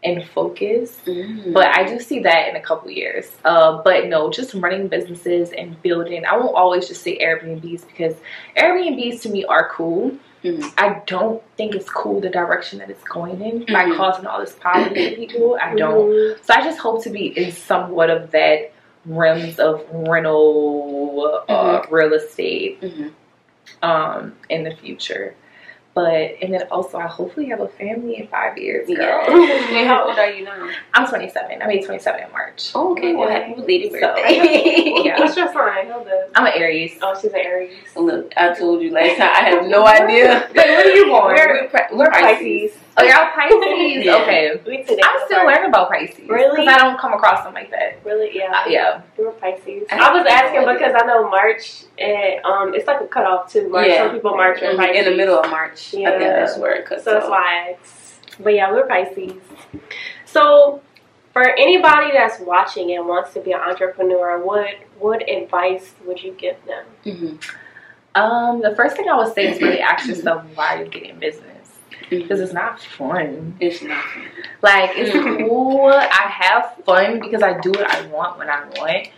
and focus. Mm. But I do see that in a couple years. Uh, but no, just running businesses and building. I won't always just say Airbnbs because Airbnbs to me are cool. Mhm. I don't think it's cool the direction that it's going in by Mhm. causing all this poverty to people. I don't. Mhm. So I just hope to be in somewhat of that realms of rental uh, real estate Mhm. um, in the future. But and then also I hopefully have a family in five years. Girl. Yeah. Wait, how old are you now? I'm 27. I made 27 in March. Oh, okay, well, happy belated So- birthday. Yeah. What's your sign? I'm an Aries. Oh, she's an Aries. Look, I told you last time. I have no idea. Wait, what are you born? We're, Pri- We're Pisces. Oh, y'all Pisces. Yeah. Okay. We today. I'm still learning about Pisces. Really? Because I don't come across them like that. Really? Yeah. Uh, yeah. We're Pisces. I I was asking because I know March, and um, it's like a cutoff too. March. Yeah. Some people March in Mhm. Pisces. in the middle of March. I think Yeah. that's where it cuts So that's why I asked. But yeah, we're Pisces. So for anybody that's watching and wants to be an entrepreneur, what what advice would you give them? Mhm. Um, the first thing I would say is really ask yourself why you're getting business. Because it's not fun. It's nothing. Like, it's cool. I have fun because I do what I want when I want.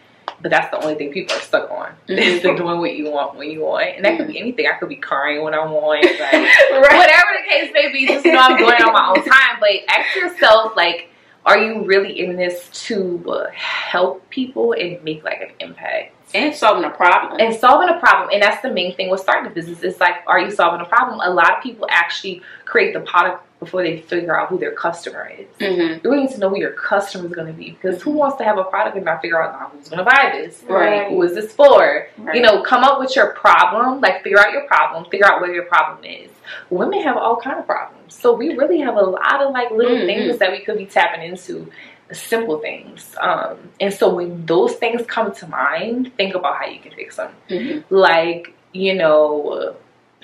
But that's the only thing people are stuck on. Is Mhm. doing what you want when you want. And that could be anything. I could be crying when I want. Like, right. whatever the case may be, just know I'm doing it on my own time. But ask yourself, like, are you really in this to help people and make like an impact And solving a problem. and solving a problem? And that's the main thing with starting a business. It's like, are you solving a problem? A lot of people actually create the product before they figure out who their customer is. Mhm. You really need to know who your customer is going to be because who wants to have a product and not figure out now who's going to buy this? Right. Who is this for? Right. You know, come up with your problem, like figure out your problem, figure out where your problem is. Women have all kind of problems, so we really have a lot of like little Mhm. things that we could be tapping into, simple things. Um, and so when those things come to mind, think about how you can fix them. Mhm. Like you know,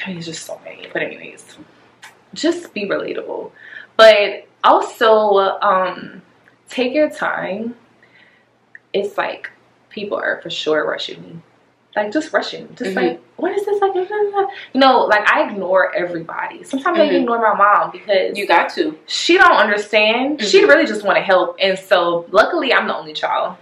I mean, it's just so many. But anyways, just be relatable, but also um, take your time. It's like people are for sure rushing me like just rushing, just Mhm. like what is this like? You know, like I ignore everybody. Sometimes I Mhm. ignore my mom because You got to. she don't understand. She Mhm. really just want to help, and so luckily I'm the only child.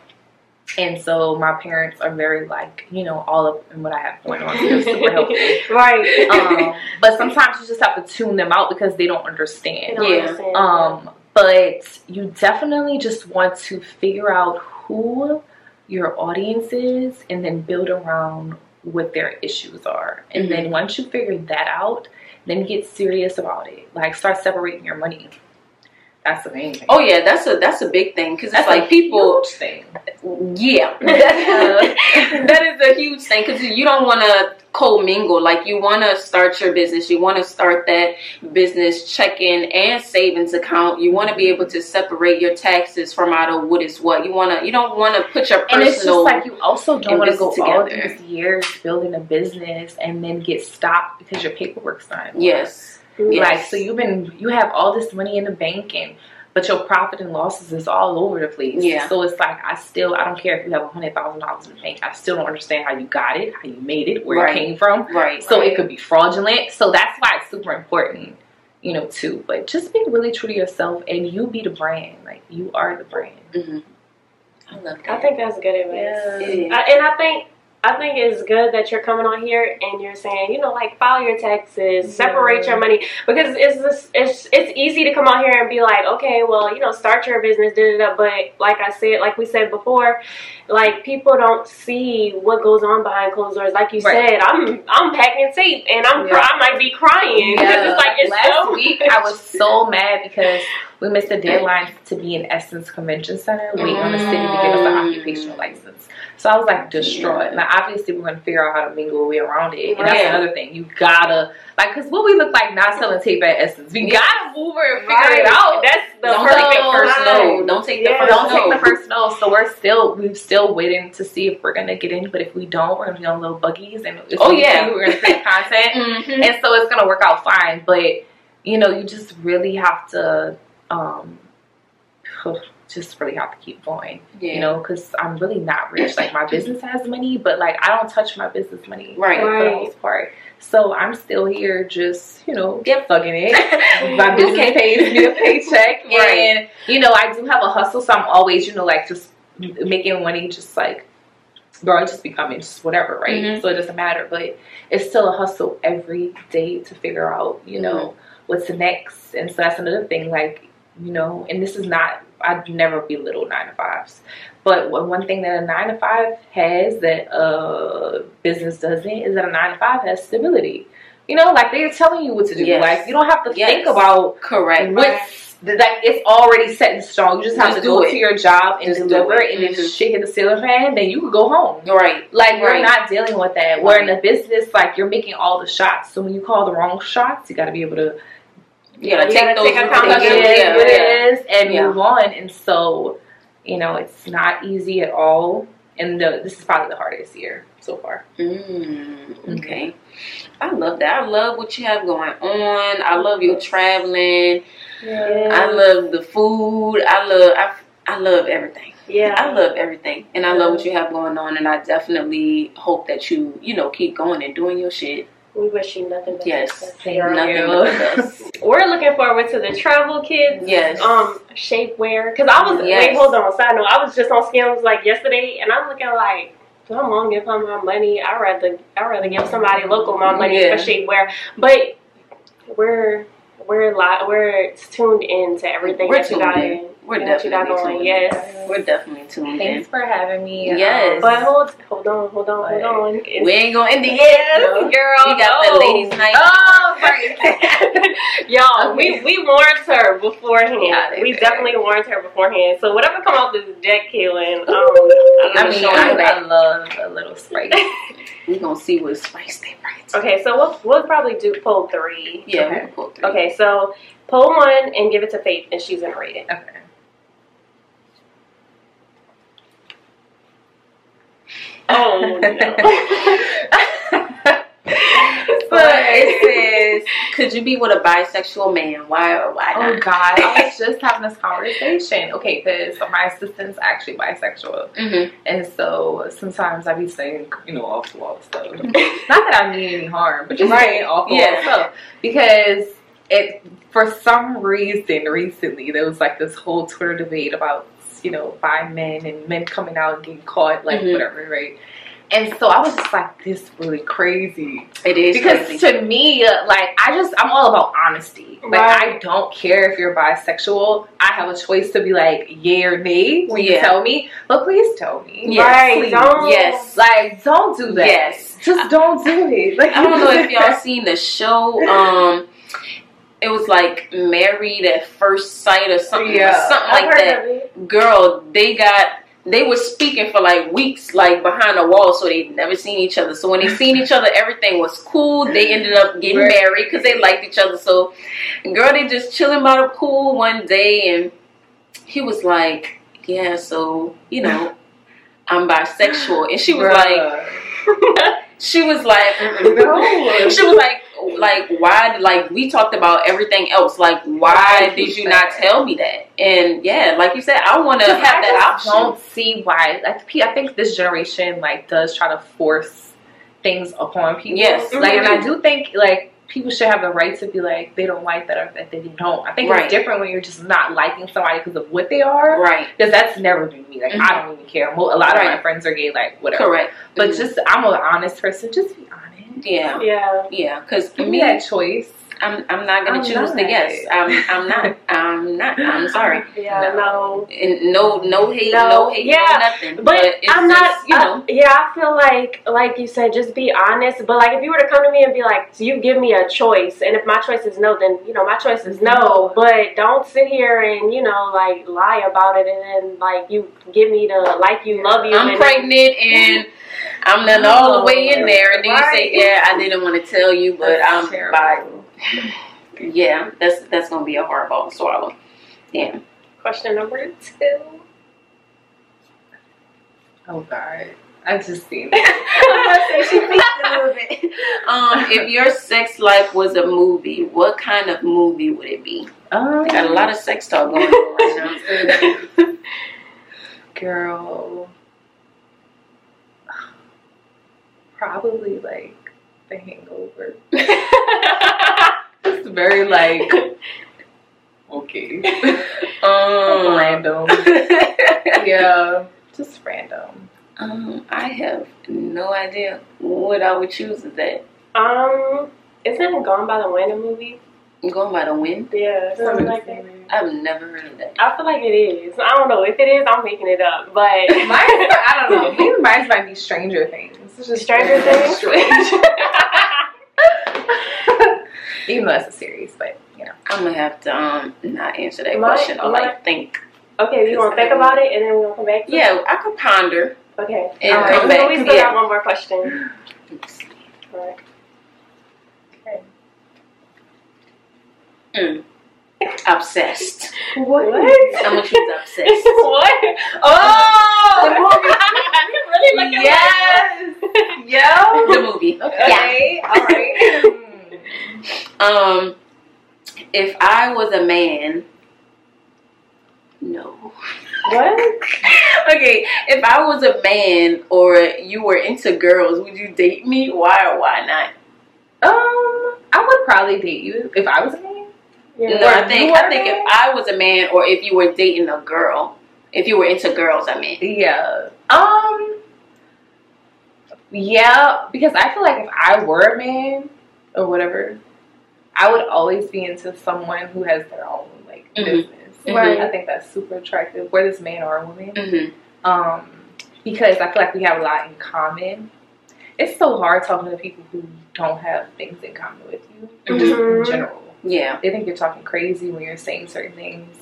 And so my parents are very like, you know, all up in what I have going on. They're super helpful. right. Um, but sometimes you just have to tune them out because they don't understand. I don't Yeah. understand. Um, but you definitely just want to figure out who your audiences and then build around what their issues are. And mm-hmm. then once you figure that out, then get serious about it. Like start separating your money. That's the main thing. Oh yeah, that's a that's a big thing because it's That's like a people. huge thing. Yeah, uh, that is a huge thing because you don't want to co-mingle. Like you want to start your business, you want to start that business checking and savings account. You want to be able to separate your taxes from out of what is what. You want to. You don't want to put your personal And it's just like you also don't want to go business all these years building a business and then get stopped because your paperwork's not. in order. yes. Yes. Like so you've been you have all this money in the bank and but your profit and losses is all over the place. Yeah. So it's like I still I don't care if you have a hundred thousand dollars in the bank. I still don't understand how you got it, how you made it, where Right. it came from. Right. So it could be fraudulent. So that's why it's super important, you know, too. But just be really true to yourself and you be the brand. Like you are the brand. hmm I love that. I think that's good advice. Yeah. It is. I, and I think I think it's good that you're coming on here and you're saying, you know, like file your taxes, separate your money because it's just, it's it's easy to come on here and be like, okay, well, you know, start your business, da da da. But like I said, like we said before, like people don't see what goes on behind closed doors. Like you Right. said, I'm I'm packing tape and I'm Yeah. I might be crying. Yeah. it's like it's Last so week I was so mad because we missed the deadline to be in Essence Convention Center waiting on the city to give us an Mm. occupational license. So I was like distraught. Now obviously we're gonna figure out how to mingle way around it, and that's another thing. You gotta like, cause what we look like not selling tape at Essence. We gotta move her and figure Right. it out. That's the Don't perfect take the first no. Don't take the Yeah. first Don't no. take the first no. So we're still we're still waiting to see if we're gonna get in. But if we don't, we're gonna be on little buggies and Oh, yeah. we're gonna create content Mhm. and so it's gonna work out fine. But you know, you just really have to, um, just really have to keep going. Yeah. You know, because I'm really not rich. Like my business has money, but like I don't touch my business money Right. like, for the most part. So I'm still here, just you know, Yep. fucking it. my business Okay. pays me a paycheck, Right. and you know, I do have a hustle, so I'm always, you know, like just making money, just like girl, just becoming just whatever, right? Mhm. So it doesn't matter, but it's still a hustle every day to figure out, you know, what's the next. And so that's another thing, like, you know, and this is not, I'd never belittle nine to fives. But one thing that a nine to five has that a business doesn't is that a nine to five has stability. You know, like they're telling you what to do. Yes. Like you don't have to Yes. think about Correct. what's like it's already set in stone. You just have Just to do go it. to your job and Just deliver it. and if shit hit the ceiling fan, then you could go home. Right. Like we're Right. not dealing with that. Where in a business, like you're making all the shots. So when you call the wrong shots, you got to be able to You gotta You take those take take repercussions. accountability. it Yeah, is what yeah. it is and Yeah. move on. And so, you know, it's not easy at all. And the, this is probably the hardest year so far. Mm, okay. I love that. I love what you have going on. I love your traveling. Yeah. I love the food. I love I, I love everything. Yeah. I love everything. And I love what you have going on and I definitely hope that you, you know, keep going and doing your shit. We wish you nothing but Yes. Thank You're Nothing you. but best. We're looking forward to the travel kids. Yes. Um, shapewear. Cause I was Yes. wait, hold on. Side note, I was just on Skims like yesterday, and I'm looking like. Come on, give her my money. I rather I rather give somebody local my money Yeah. for shapewear. But we're we're li- we're tuned in to everything We're that you got in. In. We're and what got definitely going. tuned Yes. in. We're definitely tuned Thanks in. for having me. Yes. Um, But hold hold on, hold on, hold Right. on. We ain't gonna end it Yes, yet. No. girl. We got no. the ladies' night. Oh, right. Y'all, Okay. we, we warned her beforehand. Yeah, we did. definitely warned her beforehand. So whatever come off this deck, Kaelin, um, I I'm mean, showing I, you that. I love a little spice. We gonna see what spice they bring. Okay, so we'll we'll probably do poll three. Yeah, Okay. we'll pull through. Okay, so poll one and give it to Faithe, and she's gonna rate it. Okay. Oh no. So it says, could you be with a bisexual man? Why or why Oh not? God, I was just having this conversation. Okay, because so my assistant's actually bisexual, Mm-hmm. and so sometimes I be saying, you know, off the wall stuff. Not that I mean any harm, but just Right. saying off the Yeah. wall stuff because it for some reason recently there was like this whole Twitter debate about you know, by men and men coming out and getting caught, like Mhm. whatever, right? And so I was just like, this really crazy It is because crazy. to me, like I just I'm all about honesty. Like Right. I don't care if you're bisexual. I have a choice to be like yay or nay when Yeah. you tell me, but please tell me. Yes, right. Don't. Yes. Like don't do that. Yes. Just don't do it. Like I don't know if y'all seen the show. Um, it was like Married at First Sight or something, Yeah. or something I've like that. Girl, they got they were speaking for like weeks, like behind the wall, so they never seen each other. So when they seen each other, everything was cool. They ended up getting Right. married because they liked each other. So, girl, they just chilling by the pool one day, and he was like, "Yeah, so you know." I'm bisexual, and she was like, she was like, No. she was like, like why? Like we talked about everything else. Like why did you not tell me that? And yeah, like you said, I want to have I that option. don't see why. Like, I think this generation like does try to force things upon people. Yes, like, and I mhm. do think like people should have the right to be like they don't like that or that they don't. I think Right. it's different when you're just not liking somebody because of what they are. Right. Because that's never been me. Like Mhm. I don't even care. A lot of my friends are gay. Like whatever. Correct. But Mhm. just I'm an honest person. Just be honest. Yeah, Yeah. yeah. Because Give me, that choice. I'm I'm not gonna I'm choose not. the yes. I'm I'm not. I'm not. I'm sorry. Yeah. No. And no no hate, No, no, hate, yeah, no nothing. But, it's I'm just, not, you I- know. yeah, I feel like, like you said, just be honest. But like, if you were to come to me and be like, "You give me a choice," and if my choice is no, then you know my choice is no. No. But don't sit here and you know like lie about it, and then like you give me the like you love you. I'm and pregnant and I'm done all the way in there, and then you say, "Yeah, I didn't want to tell you, but I'm terrible. bi." Yeah, that's that's gonna be a hard ball to swallow. Yeah. Question number two. Oh God. I just seen she thinks a little. Um, if your sex life was a movie, what kind of movie would it be? Um, Got a lot of sex talk going on right now. girl. Probably like the hangover. It's very like okay. Um, random. Yeah. Just random. um, I have no idea what I would choose. Is that Um, isn't it Gone by the Wind a movie? I'm going by the wind? Yeah, something like that. I've never heard of that. I feel like it is. I don't know if it is. I'm making it up, but Mine, I don't know. Maybe mine might be Stranger Things. It's just Stranger Things. Strange. Even though that's a series, but you know. I'm gonna have to um not answer that Mine- question or mine- like think. okay, you want to think about it, and then we're gonna come back. to Yeah, I could ponder. it? Okay. And All right. come back. we still Yeah. got one more question. All right. Okay. Mm. Obsessed. What? I'm gonna choose obsessed. what? Oh, really looking Yes. Yo. the movie. Okay. All right. Um, if I was a man, no. What? Okay, if I was a man or you were into girls, would you date me? Why or why not? Um, I would probably date you if I was a man. Yeah. No, I think I think if I was a man or if you were dating a girl, if you were into girls, I mean. Yeah. Um. Yeah, because I feel like if I were a man or whatever, I would always be into someone who has their own like Mhm. business. Right. I think that's super attractive, whether it's man or a woman. Mm-hmm. Um, because I feel like we have a lot in common. It's so hard talking to people who don't have things in common with you, or just in Mhm. general. Yeah. They think you're talking crazy when you're saying certain things.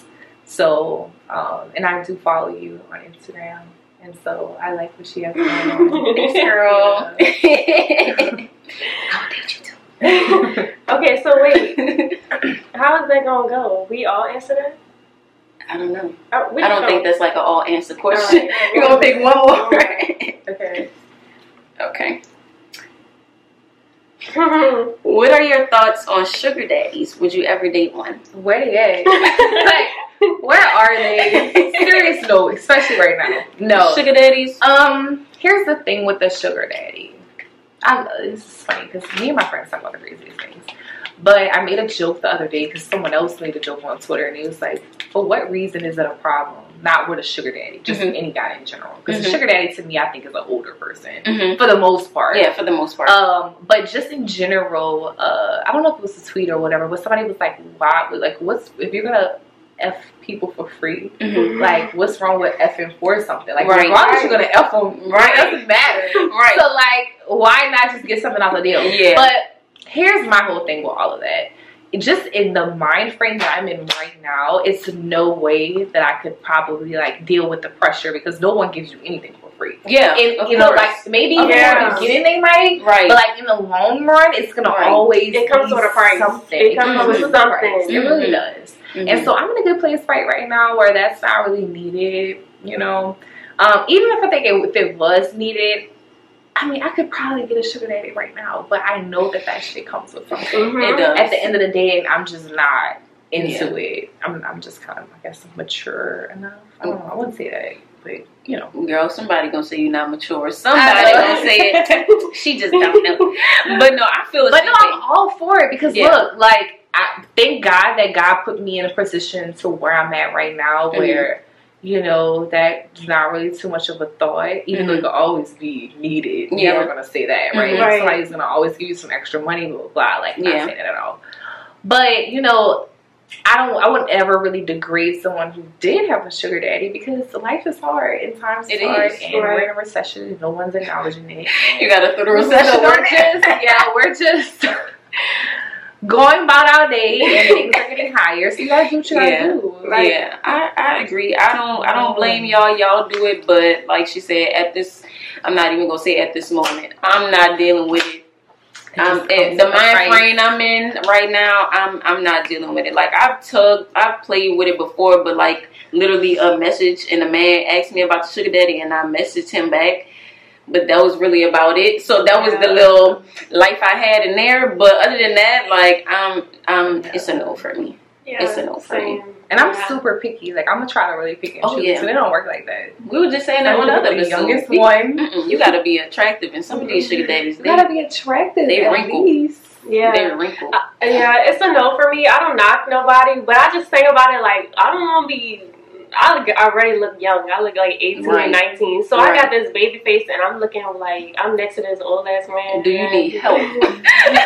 So, um, and I do follow you on Instagram, and so I like what she has going on. Thanks, girl. I'll date you too. okay, so wait, how is that gonna go? We all answer that? I don't know. Uh, I don't just think that's like an all answer question. All right. You're gonna pick one more. Okay. okay. What are your thoughts on sugar daddies? Would you ever date one? Where they at? like, where are they? Serious no, especially right now. No. Sugar daddies? Um, here's the thing with the sugar daddy. I love this is funny because me and my friends talk about the craziest things. But I made a joke the other day because someone else made a joke on Twitter and it was like, for what reason is it a problem? Not with a sugar daddy, just Mhm. any guy in general. Because Mhm. a sugar daddy to me, I think is an older person Mhm. for the most part. Yeah, for the most part. Um, but just in general, uh, I don't know if it was a tweet or whatever, but somebody was like, "Why? Like, what's if you're gonna f people for free? Mhm. Like, what's wrong with effing for something? Like, Right. regardless, you're gonna f them, Right. It doesn't matter. Right. So, like, why not just get something out of the deal? Yeah. But here's my whole thing with all of that. Just in the mind frame that I'm in right now, it's no way that I could probably like deal with the pressure because no one gives you anything for free. yeah, And of you know, like maybe Of in the beginning they might, right. but like in the long run, it's gonna Right. always It comes be with a price. Something. It comes with with a something. price. It really Mhm. does. Mhm. And so I'm in a good place right right now where that's not really needed. You know, um, even if I think it, if it was needed, I mean, I could probably get a sugar daddy right now, but I know that that shit comes with something. Mhm. It does. At the end of the day, and I'm just not into it. I'm, I'm just kind of, I guess, mature enough. I don't know. I wouldn't say that, but you know. Girl, somebody gonna say you're not mature. Somebody gonna say it. she just don't know. But no, I feel. But no, way. I'm all for it because Yeah. look, like, I, thank God that God put me in a position to where I'm at right now, Mhm. where you know that's not really too much of a thought, even though Mhm. it could always be needed. Yeah. You're never gonna say that, right? Mhm. Right. somebody's gonna always give you some extra money, blah blah. blah. Like, not Yeah. saying that at all. But you know. I don't. I wouldn't ever really degrade someone who did have a sugar daddy because life is hard and times It is hard, is, and we're in a recession. and No one's acknowledging it. You gotta throw the So recession we're just yeah, we're just going about our day and things are getting higher. So you gotta do what you gotta Yeah. do. Like, yeah, I, I agree. I don't I don't blame y'all. Y'all do it, but like she said, at this, I'm not even gonna say at this moment. I'm not dealing with it. it Um, just and the with a mind price. frame I'm in right now, I'm I'm not dealing with it. Like I've tugged, I've played with it before, but like literally a message and a man asked me about the sugar daddy, and I messaged him back. But that was really about it. So that was the little life I had in there. But other than that, like um um, it's a no for me. Yeah, It's a no for me. same. And I'm Yeah. super picky. Like I'm gonna try to really pick and choose, Oh, choose. yeah. So it don't work like that. We were just saying that one other the youngest We- one. Mm-mm, you gotta be attractive, and some of these sugar daddies, You they, gotta be attractive. they at wrinkle. Yeah. they're wrinkled. Yeah, it's a no for me. I don't knock nobody, but I just think about it like I don't want to be. I look, I already look young. I look like eighteen Right. and nineteen. So Right. I got this baby face, and I'm looking like I'm next to this old ass man. Do you need help? and,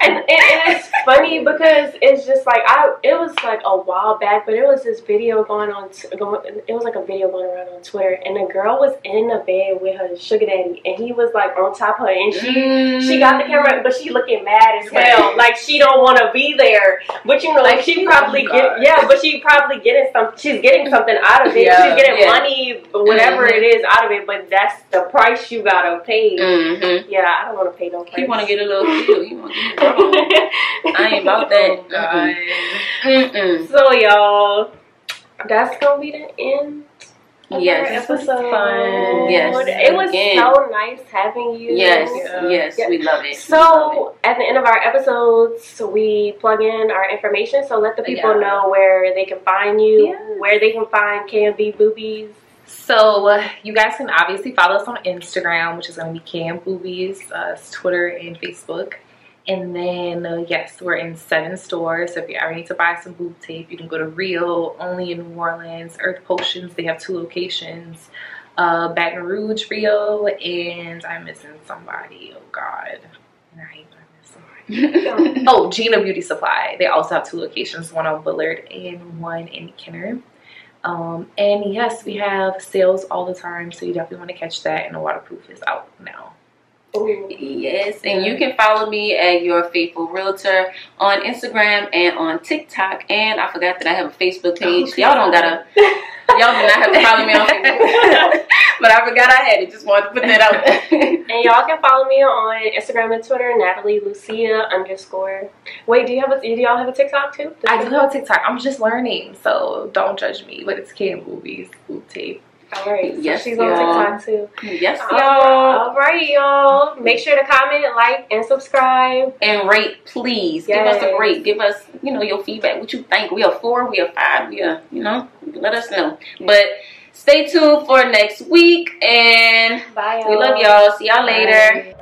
and, and it's funny because it's just like I. It was like a while back, but it was this video going on. T- going, it was like a video going around on Twitter, and the girl was in the bed with her sugar daddy, and he was like on top of her, and she she got the camera, but she looking mad as hell. Like she don't want to be there. But you know, Like, she she- probably oh, get yeah, but she probably getting some. She's getting something out of it. Yeah. She's getting Yeah. money, whatever Mhm. it is, out of it. But that's the price you gotta pay. Mm-hmm. Yeah, I don't want to pay no price. He want to get a little feel. He want to get a I ain't about that. Oh, God. Mm-mm. so y'all, that's gonna be the end. Yes. our This was episode. fun. Yes. it was Again. so nice having you. Yes, Yeah. yes, Yeah. we love it. We love So at the end of our episodes, we plug in our information. So let the people Yeah. know where they can find you, where they can find KMB Boobies. So uh, you guys can obviously follow us on Instagram, which is going to be KM Boobies, uh, Twitter and Facebook. And then uh, yes, we're in seven stores. So if you ever need to buy some boob tape, you can go to Rio, only in New Orleans. Earth Potions, they have two locations, uh, Baton Rouge, Rio, and I'm missing somebody. Oh God, and I hate when miss somebody. it. Oh, Gina Beauty Supply. They also have two locations, one on Willard and one in Kenner. Um, and yes, we have sales all the time, so you definitely want to catch that. And the waterproof is out now. Ooh. Yes, and you can follow me at Your Faithful Realtor on Instagram and on TikTok. And I forgot that I have a Facebook oh, page. Okay. Y'all don't gotta, y'all do not have to follow me on Facebook. but I forgot I had it. Just wanted to put that out there. And y'all can follow me on Instagram and Twitter, Natalie Lucia underscore. Wait, do you have a do y'all have a TikTok too? I do have a TikTok. I'm just learning, so don't judge me. But it's KM Boobies, Boob Tape. All right, so Yes, she's on y'all. TikTok too. yes, y'all. all right, y'all. Make sure to comment, like, and subscribe. And rate, please. Give us a Yes. rate. Give us, you know, your feedback. What you think? We are four. We are five. We are, you know, let us know. But stay tuned for next week. And Bye, y'all. we love y'all. See y'all later. Bye.